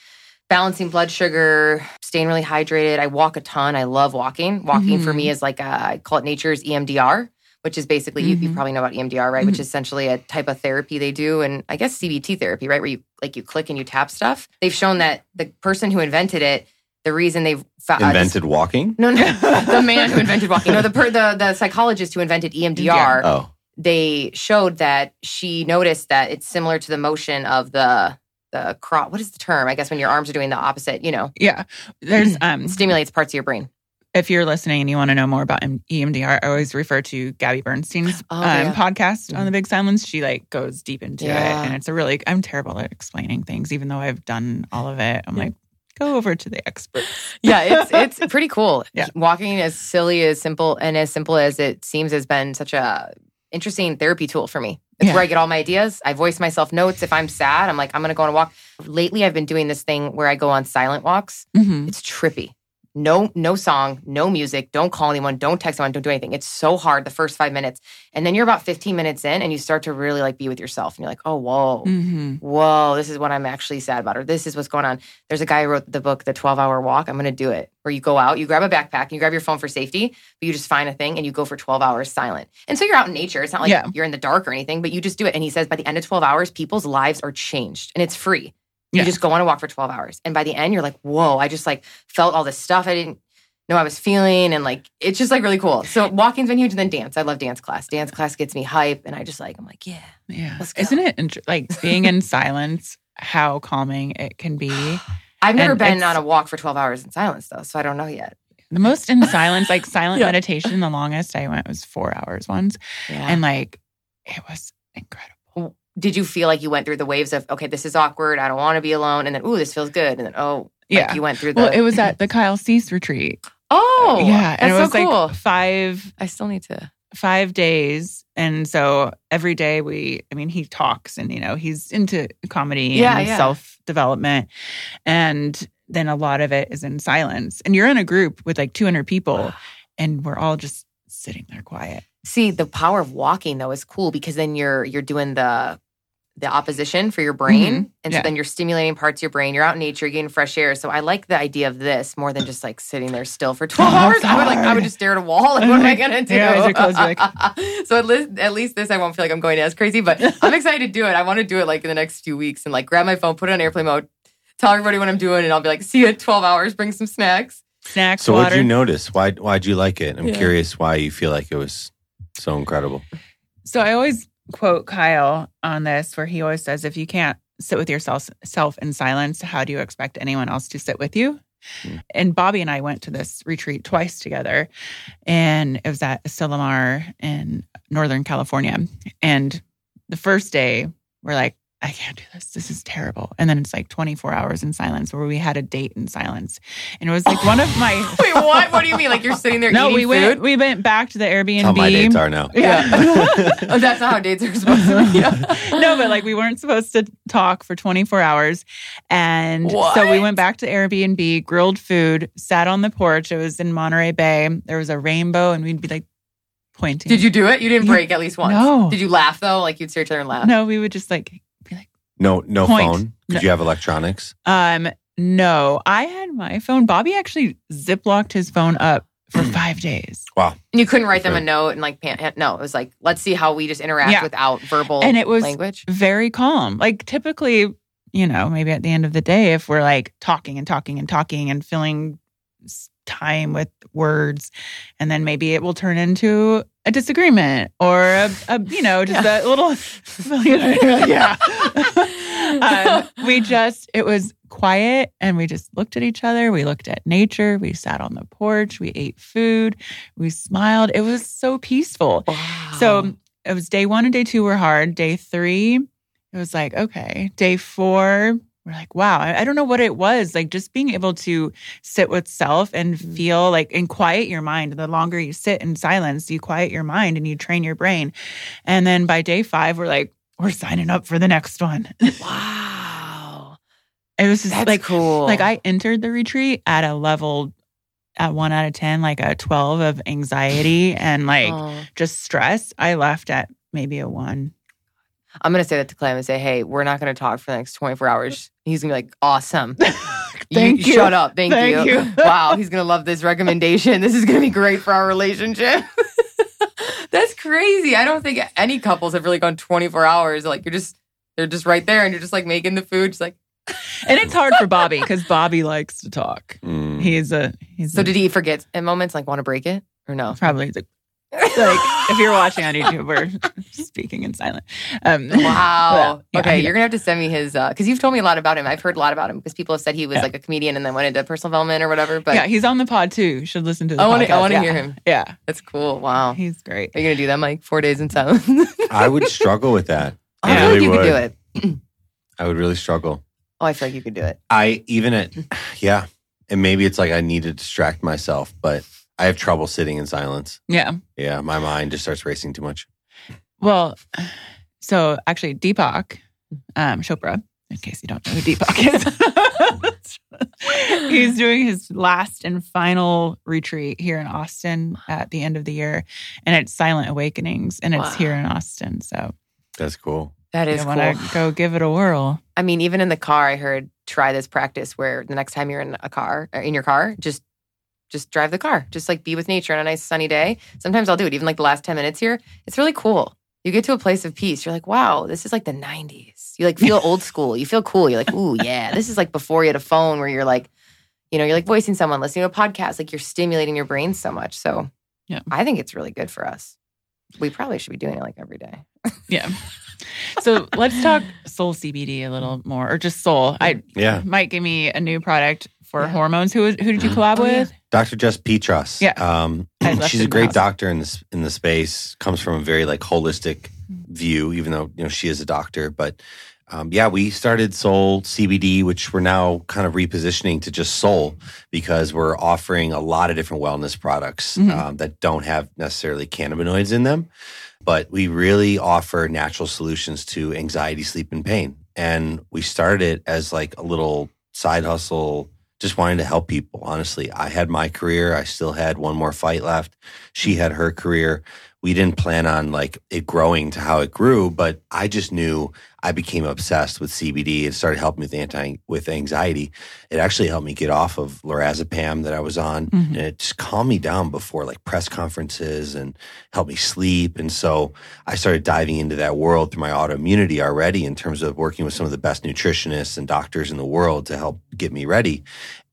balancing blood sugar, staying really hydrated. I walk a ton. I love walking. Walking for Mhm. me is like a, I call it nature's EMDR. Which is basically you, you Mhm. probably know about EMDR, right? Which Mhm. is essentially a type of therapy they do, and I guess CBT therapy, right? Where you like you click and you tap stuff. They've shown that the person who invented it, the reason they've fa- uh, Invented walking? no, no, <laughs> the man who invented walking. No, the per, the the psychologist who invented EMDR. Oh. They showed that she noticed that it's similar to the motion of the the cross. What is the term? I guess when your arms are doing the opposite. You know, Yeah. There's <clears throat> um stimulates parts of your brain. if you're listening and you want to know more about EMDR, I always refer to Gabby Bernstein's <gasps> Oh, um, yeah. podcast on the Big Silence. She like goes deep into Yeah. it, and it's a really. I'm terrible at explaining things, even though I've done all of it. I'm like, go over to the experts. <laughs> Yeah, it's it's pretty cool. <laughs> Yeah. Walking as silly as simple and as simple as it seems has been such a interesting therapy tool for me. It's Yeah. where I get all my ideas. I voice myself notes. If I'm sad, I'm like, I'm gonna go on a walk. Lately I've been doing this thing where I go on silent walks. Mm-hmm. It's trippy. No, no song, no music. Don't call anyone. Don't text anyone. Don't do anything. It's so hard the first five minutes, and then you're about 15 minutes in, and you start to really like be with yourself, and you're like, oh, whoa, Mm-hmm. whoa, this is what I'm actually sad about, or this is what's going on. There's a guy who wrote the book, The 12 Hour Walk. I'm going to do it. Where you go out, you grab a backpack, and you grab your phone for safety, but you just find a thing and you go for 12 hours silent. And so you're out in nature. It's not like Yeah. you're in the dark or anything, but you just do it. And he says by the end of 12 hours, people's lives are changed, and it's free. You Yeah. just go on a walk for 12 hours. And by the end, you're like, whoa, I just like felt all this stuff I didn't know I was feeling. And like, it's just like really cool. So walking's been huge. And then dance. I love dance class. Dance class gets me hype. And I just like, I'm like, yeah. Yeah. Isn't it like being in silence? How calming it can be. <sighs> I've never And been on a walk for 12 hours in silence though. So I don't know yet. The most in silence, like silent <laughs> Yeah. meditation, the longest I went was four hours once. Yeah. And like, it was incredible. Did you feel like you went through the waves of, okay, this is awkward. I don't want to be alone. And then, ooh, this feels good. And then, oh, like Yeah. you went through the. Well, it was at the Kyle Cease retreat. oh, yeah. And it was so cool. like five I still need to. five days. And so every day we, I mean, he talks and, you know, he's into comedy Yeah, and yeah. self development. And then a lot of it is in silence. And you're in a group with like 200 people and we're all just sitting there quiet. See, the power of walking though is cool because then you're you're doing the the opposition for your brain, Mhm. and so Yeah. then you're stimulating parts of your brain. You're out in nature, you're getting fresh air. So I like the idea of this more than just like sitting there still for twelve Oh, hours. I would like I would just stare at a wall. <laughs> Like, what am I gonna do? Yeah, closed, you're so at least at least this I won't feel like I'm going as crazy. But I'm <laughs> excited to do it. I want to do it like in the next few weeks and like grab my phone, put it on airplane mode, tell everybody what I'm doing, and I'll be like, see you at twelve hours. Bring some snacks. Snacks, So what water. did you notice? Why why'd you like it? I'm Yeah. curious why you feel like it was so incredible. So I always quote Kyle on this, where he always says, if you can't sit with yourself self in silence, how do you expect anyone else to sit with you? Mm. And Bobby and I went to this retreat twice together, and it was at Asilomar in Northern California. And the first day, we're like, I can't do this. This is terrible. And then it's like 24 hours in silence where we had a date in silence. And it was like one of my. <laughs> Wait, what? What do you mean? Like you're sitting there no, eating we food? went. We went back to the Airbnb. How my dates are now. Yeah. <laughs> oh, that's not how dates are supposed to be. <laughs> no, but like we weren't supposed to talk for 24 hours. And so we went back to Airbnb, grilled food, sat on the porch. It was in Monterey Bay. There was a rainbow, and we'd be like pointing. Did you do it? You didn't Yeah. break at least once. No. Did you laugh though? Like you'd stare at each other and laugh. No, we would just like, No no Point. phone. Did No. you have electronics? um, no. I had my phone. Bobby actually ziplocked his phone up for <clears throat> five days. Wow. And you couldn't write them a note and like pan- no. It was like let's see how we just interact Yeah. without verbal And it was- language. Very calm. Like typically, you know, maybe at the end of the day, if we're like talking and talking and talking and filling time with words, and then maybe it will turn into a disagreement or a, a you know, just a little, <laughs> yeah. <laughs> um, we just, it was quiet and we just looked at each other. We looked at nature. We sat on the porch. We ate food. We smiled. It was so peaceful. So it was day one and day two were hard. Day three, it was like, okay. Day four, we're like, wow, I, I don't know what it was. Like just being able to sit with self and Mm-hmm. feel like and quiet your mind. The longer you sit in silence, you quiet your mind and you train your brain. And then by day five, we're like, we're signing up for the next one. wow. <laughs> It was just That's like cool. like I entered the retreat at a level at one out of ten, like a twelve of anxiety and like Oh. just stress. I left at maybe a one. I'm gonna say that to Clem and say, "Hey, we're not gonna talk for the next 24 hours." He's gonna be like, "Awesome, <laughs> Thank you. Shut up, thank, Thank you. you. <laughs> <laughs> wow, he's gonna love this recommendation. This is gonna be great for our relationship." That's crazy. I don't think any couples have really gone 24 hours. Like you're just they're just right there, and you're just like making the food, just like. And it's hard for Bobby because Bobby likes to talk. Mm. He's a he's So a, did he forget at moments like want to break it or no? probably the, like <laughs> if you're watching on YouTube, we're speaking in silent. Um, Wow. yeah, okay, he- you're gonna have to send me his because you've told me a lot about him. I've heard a lot about him because people have said he was Yeah. like a comedian and then went into personal development or whatever. But yeah, he's on the pod too. You should listen to. The I want to. I want to Yeah. hear him. Yeah, That's cool. Wow. he's great. Are you gonna do that, Mike? Four days in silence. <laughs> I would struggle with that. I Yeah. feel like you Really could do would. it. <clears throat> I would really struggle. Oh, I feel like you could do it. I even at <sighs> yeah, and maybe it's like I need to distract myself, but I have trouble sitting in silence. Yeah. Yeah, my mind just starts racing too much. Well, so actually, Deepak um, Chopra, in case you don't know who Deepak is, <laughs> he's doing his last and final retreat here in Austin at the end of the year, and it's Silent Awakenings, and it's Wow. here in Austin. So That's cool. That is you is want to go give it a whirl. I mean, even in the car, I heard try this practice where the next time you're in a car, or in your car, just just drive the car, just like be with nature on a nice sunny day. Sometimes I'll do it, even like the last ten minutes here. It's really cool. You get to a place of peace. You're like, wow, this is like the '90s. You like feel <laughs> old school. You feel cool. You're like, ooh, yeah, this is like before you had a phone where you're like, you know, you're like voicing someone, listening to a podcast. Like you're stimulating your brain so much. So, Yeah. I think it's really good for us. We probably should be doing it like every day. <laughs> Yeah. So let's talk soul CBD a little more, or just soul. I Yeah. Mike gave me a new product for Yeah. hormones. Who who did you collab Oh, yeah. with? Dr. Jess Peatross. Yeah. Um, she's a great house. doctor in this in the space. Comes from a very like holistic view, even though you know she is a doctor. But um, yeah, we started Soul CBD, which we're now kind of repositioning to just Soul because we're offering a lot of different wellness products Mhm. um, that don't have necessarily cannabinoids in them. But we really offer natural solutions to anxiety, sleep, and pain. And we started it as like a little side hustle just wanting to help people. Honestly, I had my career. I still had one more fight left. She had her career. We didn't plan on like it growing to how it grew, but I just knew I became obsessed with CBD. It started helping me with anti with anxiety. It actually helped me get off of lorazepam that I was on, Mhm. and it just calmed me down before like press conferences and helped me sleep. And so I started diving into that world through my autoimmunity already in terms of working with some of the best nutritionists and doctors in the world to help get me ready.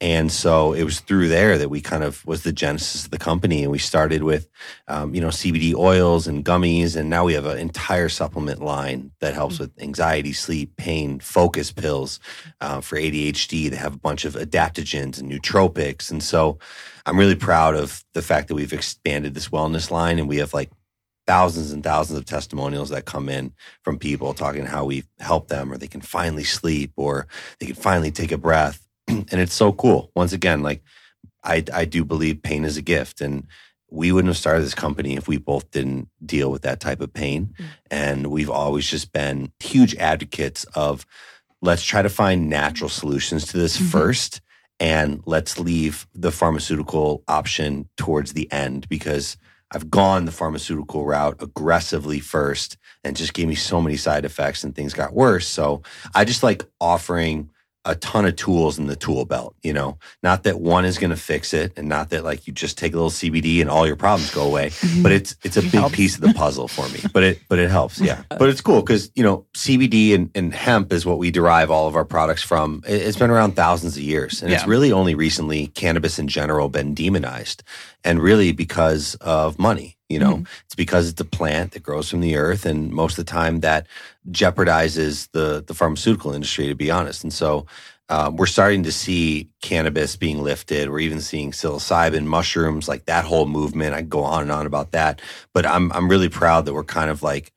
And so it was through there that we kind of was the genesis of the company. And we started with, um, you know, CBD oils and gummies. And now we have an entire supplement line that helps with anxiety, sleep, pain, focus pills uh, for ADHD. They have a bunch of adaptogens and nootropics. And so I'm really proud of the fact that we've expanded this wellness line and we have like thousands and thousands of testimonials that come in from people talking how we've helped them or they can finally sleep or they can finally take a breath. <clears throat> and it's so cool. Once again, like I, I do believe pain is a gift and we wouldn't have started this company if we both didn't deal with that type of pain. And we've always just been huge advocates of let's try to find natural solutions to this Mhm. first and let's leave the pharmaceutical option towards the end because I've gone the pharmaceutical route aggressively first and just gave me so many side effects and things got worse. So I just like offering a ton of tools in the tool belt, you know, not that one is going to fix it and not that like you just take a little CBD and all your problems go away, but mhm. it's, it's a It big helps. piece of the puzzle for me, but it, but it helps. Yeah. <laughs> But it's cool because, you know, CBD and, and hemp is what we derive all of our products from. It- It's been around thousands of years and it's really only recently cannabis in general been demonized and really because of money. You know, it's because it's a plant that grows from the earth, and most of the time that jeopardizes the the pharmaceutical industry. To be honest, and so um, we're starting to see cannabis being lifted. We're even seeing psilocybin, mushrooms, like that whole movement. I can go on and on about that, but I'm I'm really proud that we're kind of like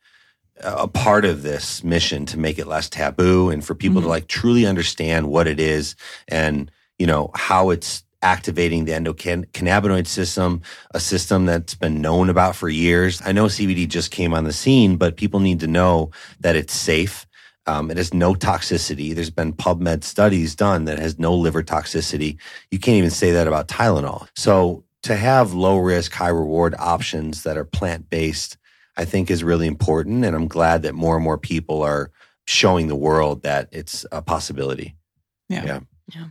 a part of this mission to make it less taboo and for people to Mhm. like truly understand what it is and you know how it's activating the endocannabinoid system a system that's been known about for years i know cbd just came on the scene but people need to know that it's safe Um, it has no toxicity. There's been PubMed studies done that has no liver toxicity. You can't even say that about Tylenol. So to have low risk, high reward options that are plant based, I think is really important. And I'm glad that more and more people are showing the world that it's a possibility. Yeah. Yeah.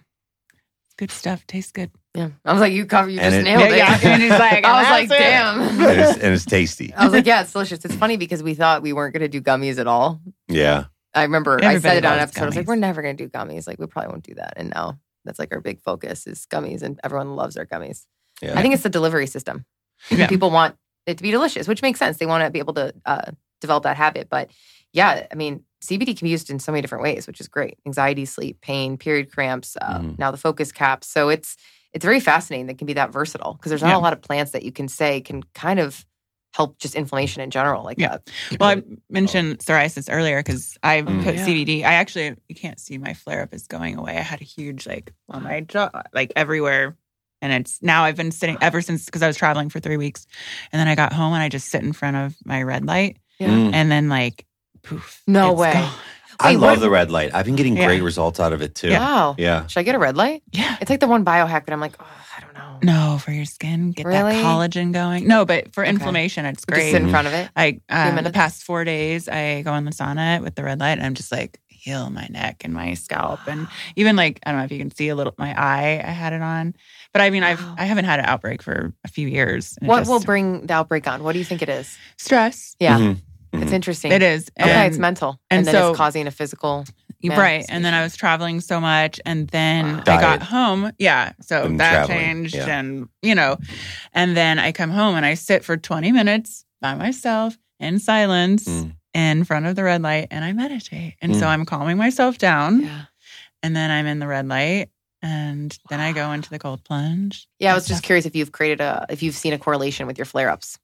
Good stuff. Tastes good. Yeah. I was like, you cover, you And just it- nailed Yeah, it. yeah. And he's like, <laughs> I was like, "That's it." damn. and, it's, and it's tasty. I was like, yeah, it's delicious. It's funny because we thought we weren't going to do gummies at all. Yeah. I remember I Everybody said it on an loves episode. I was like, gummies. we're never going to do gummies. Like, we probably won't do that. And now that's like our big focus is gummies, and everyone loves our gummies. Yeah. I think it's the delivery system. Yeah. People want it to be delicious, which makes sense. They want to be able to uh, develop that habit. But yeah, I mean, CBD can be used in so many different ways, which is great. Anxiety, sleep, pain, period cramps, uh, Mhm. now the focus caps. So it's it's very fascinating that it can be that versatile because there's not Yeah. a lot of plants that you can say can kind of help just inflammation in general like Yeah. that. Well, I mentioned psoriasis earlier because I Mm. put Yeah. CBD. I actually, you can't see my flare up is going away. I had a huge, like, on my jaw, like everywhere. And it's now I've been sitting ever since because I was traveling for three weeks. And then I got home and I just sit in front of my red light. Yeah. Mm. And then, like, poof. No it's way. gone. I Wait, love what- the red light. I've been getting Yeah. great results out of it too. Wow. Yeah. Should I get a red light? Yeah. It's like the one biohack that I'm like, oh, I don't know. No, for your skin, get Really? that collagen going. No, but for Okay. inflammation, it's Just great. sit in front of it. I uh, the past four days, I go in the sauna with the red light, and I'm just like heal my neck and my scalp, and even like I don't know if you can see a little my eye. I had it on, but I mean I've Wow. I haven't had an outbreak for a few years. What just- will bring the outbreak on? What do you think it is? stress? Yeah, Mhm. It's Mhm. interesting. It is. Okay, it's mental, and and, then so- it's causing a physical. right. And then I was traveling so much, and then Wow. I got home. Yeah, so And that traveling, changed, yeah. and you know, and then I come home and I sit for 20 minutes by myself in silence. Mm. In front of the red light, and I meditate. And so Mm. I'm calming myself down. Yeah. and then I'm in the red light, and then I go into the cold plunge. Yeah, I was just curious if you've created a, if you've seen a correlation with your flare ups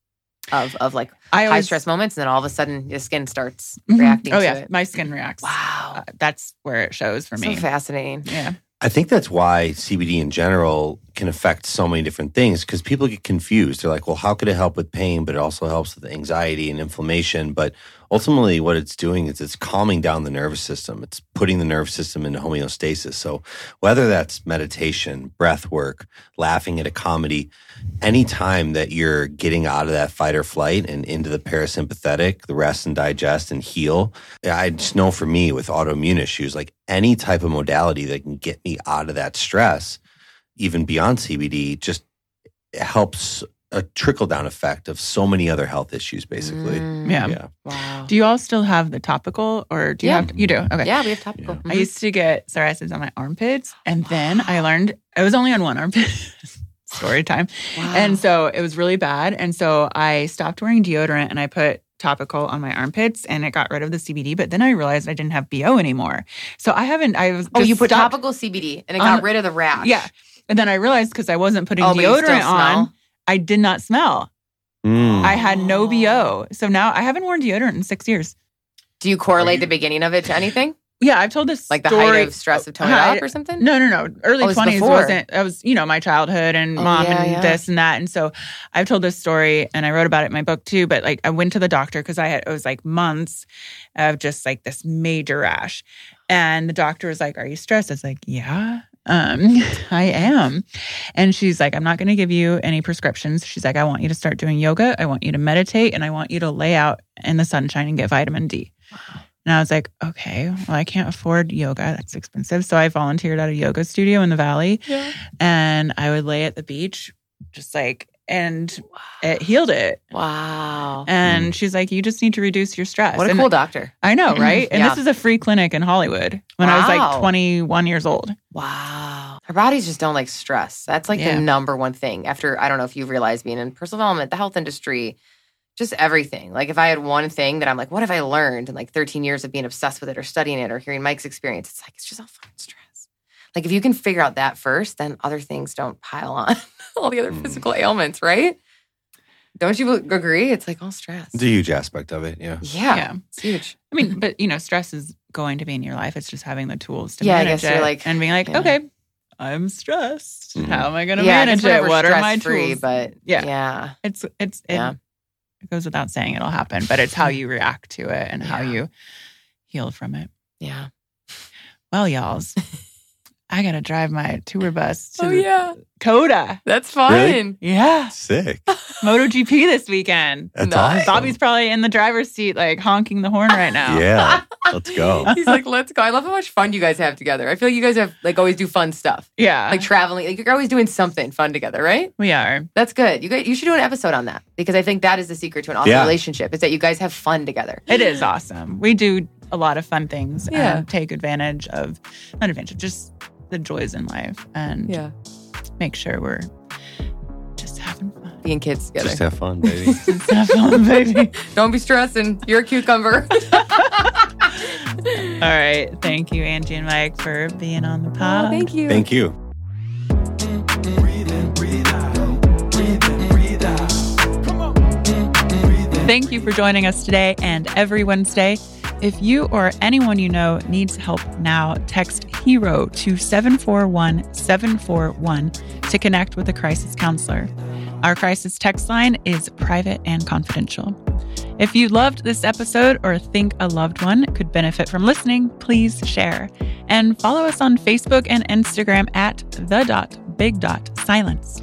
of of like I high stress moments, and then all of a sudden your skin starts Mhm. reacting. Oh to yeah, it. my skin reacts. Wow, Uh, that's where it shows for me. so me. fascinating. Yeah, I think that's why CBD in general can affect so many different things because people get confused. They're like, well, how could it help with pain, but it also helps with anxiety and inflammation? But ultimately, what it's doing is it's calming down the nervous system. It's putting the nervous system into homeostasis. So whether that's meditation, breath work, laughing at a comedy, anytime that you're getting out of that fight or flight and into the parasympathetic, the rest and digest and heal, I just know for me with autoimmune issues, like any type of modality that can get me out of that stress, even beyond CBD, just helps a trickle down effect of so many other health issues, basically. Mm, yeah. Yeah. Wow. Do you all still have the topical, or do you Yeah. have? You do. Okay. Yeah, we have topical. Yeah. I Mhm. used to get psoriasis on my armpits, and then I <gasps> learned it was only on one armpit. <laughs> Story time. Wow. And so it was really bad. And so I stopped wearing deodorant and I put topical on my armpits and it got rid of the CBD. But then I realized I didn't have BO anymore. So I haven't, I was. oh, you put topical CBD and it On- got rid of the rash. Yeah. And then I realized because I wasn't putting Oh, but you still deodorant on, smell? I did not smell. Mm. I had no Oh. BO. So now I haven't worn deodorant in six years. Do you correlate you- the beginning of it to anything? Yeah, I've told this Like the story. height of stress of toning it up or something? No, no, no. Early Oh, twenties before. wasn't. That was you know my childhood and Oh, mom yeah, and yeah. this and that. And so I've told this story and I wrote about it in my book too. But like I went to the doctor because I had it was like months of just like this major rash, and the doctor was like, "Are you stressed?" I was like, "Yeah." Um, <laughs> I am. And she's like, I'm not going to give you any prescriptions. She's like, I want you to start doing yoga. I want you to meditate and I want you to lay out in the sunshine and get vitamin D. And I was like, okay, well, I can't afford yoga. That's expensive. So I volunteered at a yoga studio in the valley Yeah. and I would lay at the beach, just like, and it healed it. Wow. And mm. she's like, you just need to reduce your stress. What a and cool doctor. I know, mm-hmm. right? And Yeah. this is a free clinic in Hollywood when I was like 21 years old. Wow. Our bodies just don't like stress. That's like Yeah. the number one thing. After, I don't know if you've realized being in personal development, the health industry, just everything. Like if I had one thing that I'm like, what have I learned in like 13 years of being obsessed with it or studying it or hearing Mike's experience? It's like, it's just all fucking stress. Like if you can figure out that first, then other things don't pile on <laughs> all the other Mm. physical ailments, right? Don't you agree? It's like all stress. The huge aspect of it. Yeah. Yeah, Yeah. it's huge. I mean, but you know, stress is going to be in your life. It's just having the tools to Yeah, I manage guess you're it like- and being like, yeah. okay, I'm stressed. Mhm. How am I going to yeah, manage it? What are my stress-free, tools? But Yeah. yeah, it's it's it, Yeah. it goes without saying it'll happen, but it's how you react to it and how you heal from it. Yeah. Well, y'all's, <laughs> I got to drive my tour bus to Oh, yeah. COTA. That's fun. Really? Yeah. Sick. <laughs> MotoGP this weekend. That's Nice. awesome. Bobby's probably in the driver's seat, like honking the horn right now. Yeah. <laughs> Let's go. He's like, let's go. I love how much fun you guys have together. I feel like you guys have like always do fun stuff. Yeah. Like traveling. Like you're always doing something fun together, right? we are. That's good. You guys, you should do an episode on that because I think that is the secret to an awesome Yeah. relationship is that you guys have fun together. It is awesome. We do a lot of fun things Yeah. and take advantage of, not advantage, just the joys in life and yeah. make sure we're just having fun. Being kids together. Just have fun, baby. <laughs> Just have <laughs> fun, baby. Don't be stressing. You're a cucumber. <laughs> All right. Thank you, Angie and Mike, for being on the pod. oh, thank you. Thank you. Thank you for joining us today and every Wednesday. If you or anyone you know needs help now, text HERO to 741 741 to connect with a crisis counselor. Our crisis text line is private and confidential. If you loved this episode or think a loved one could benefit from listening, please share and follow us on Facebook and Instagram at the dot big dot silence.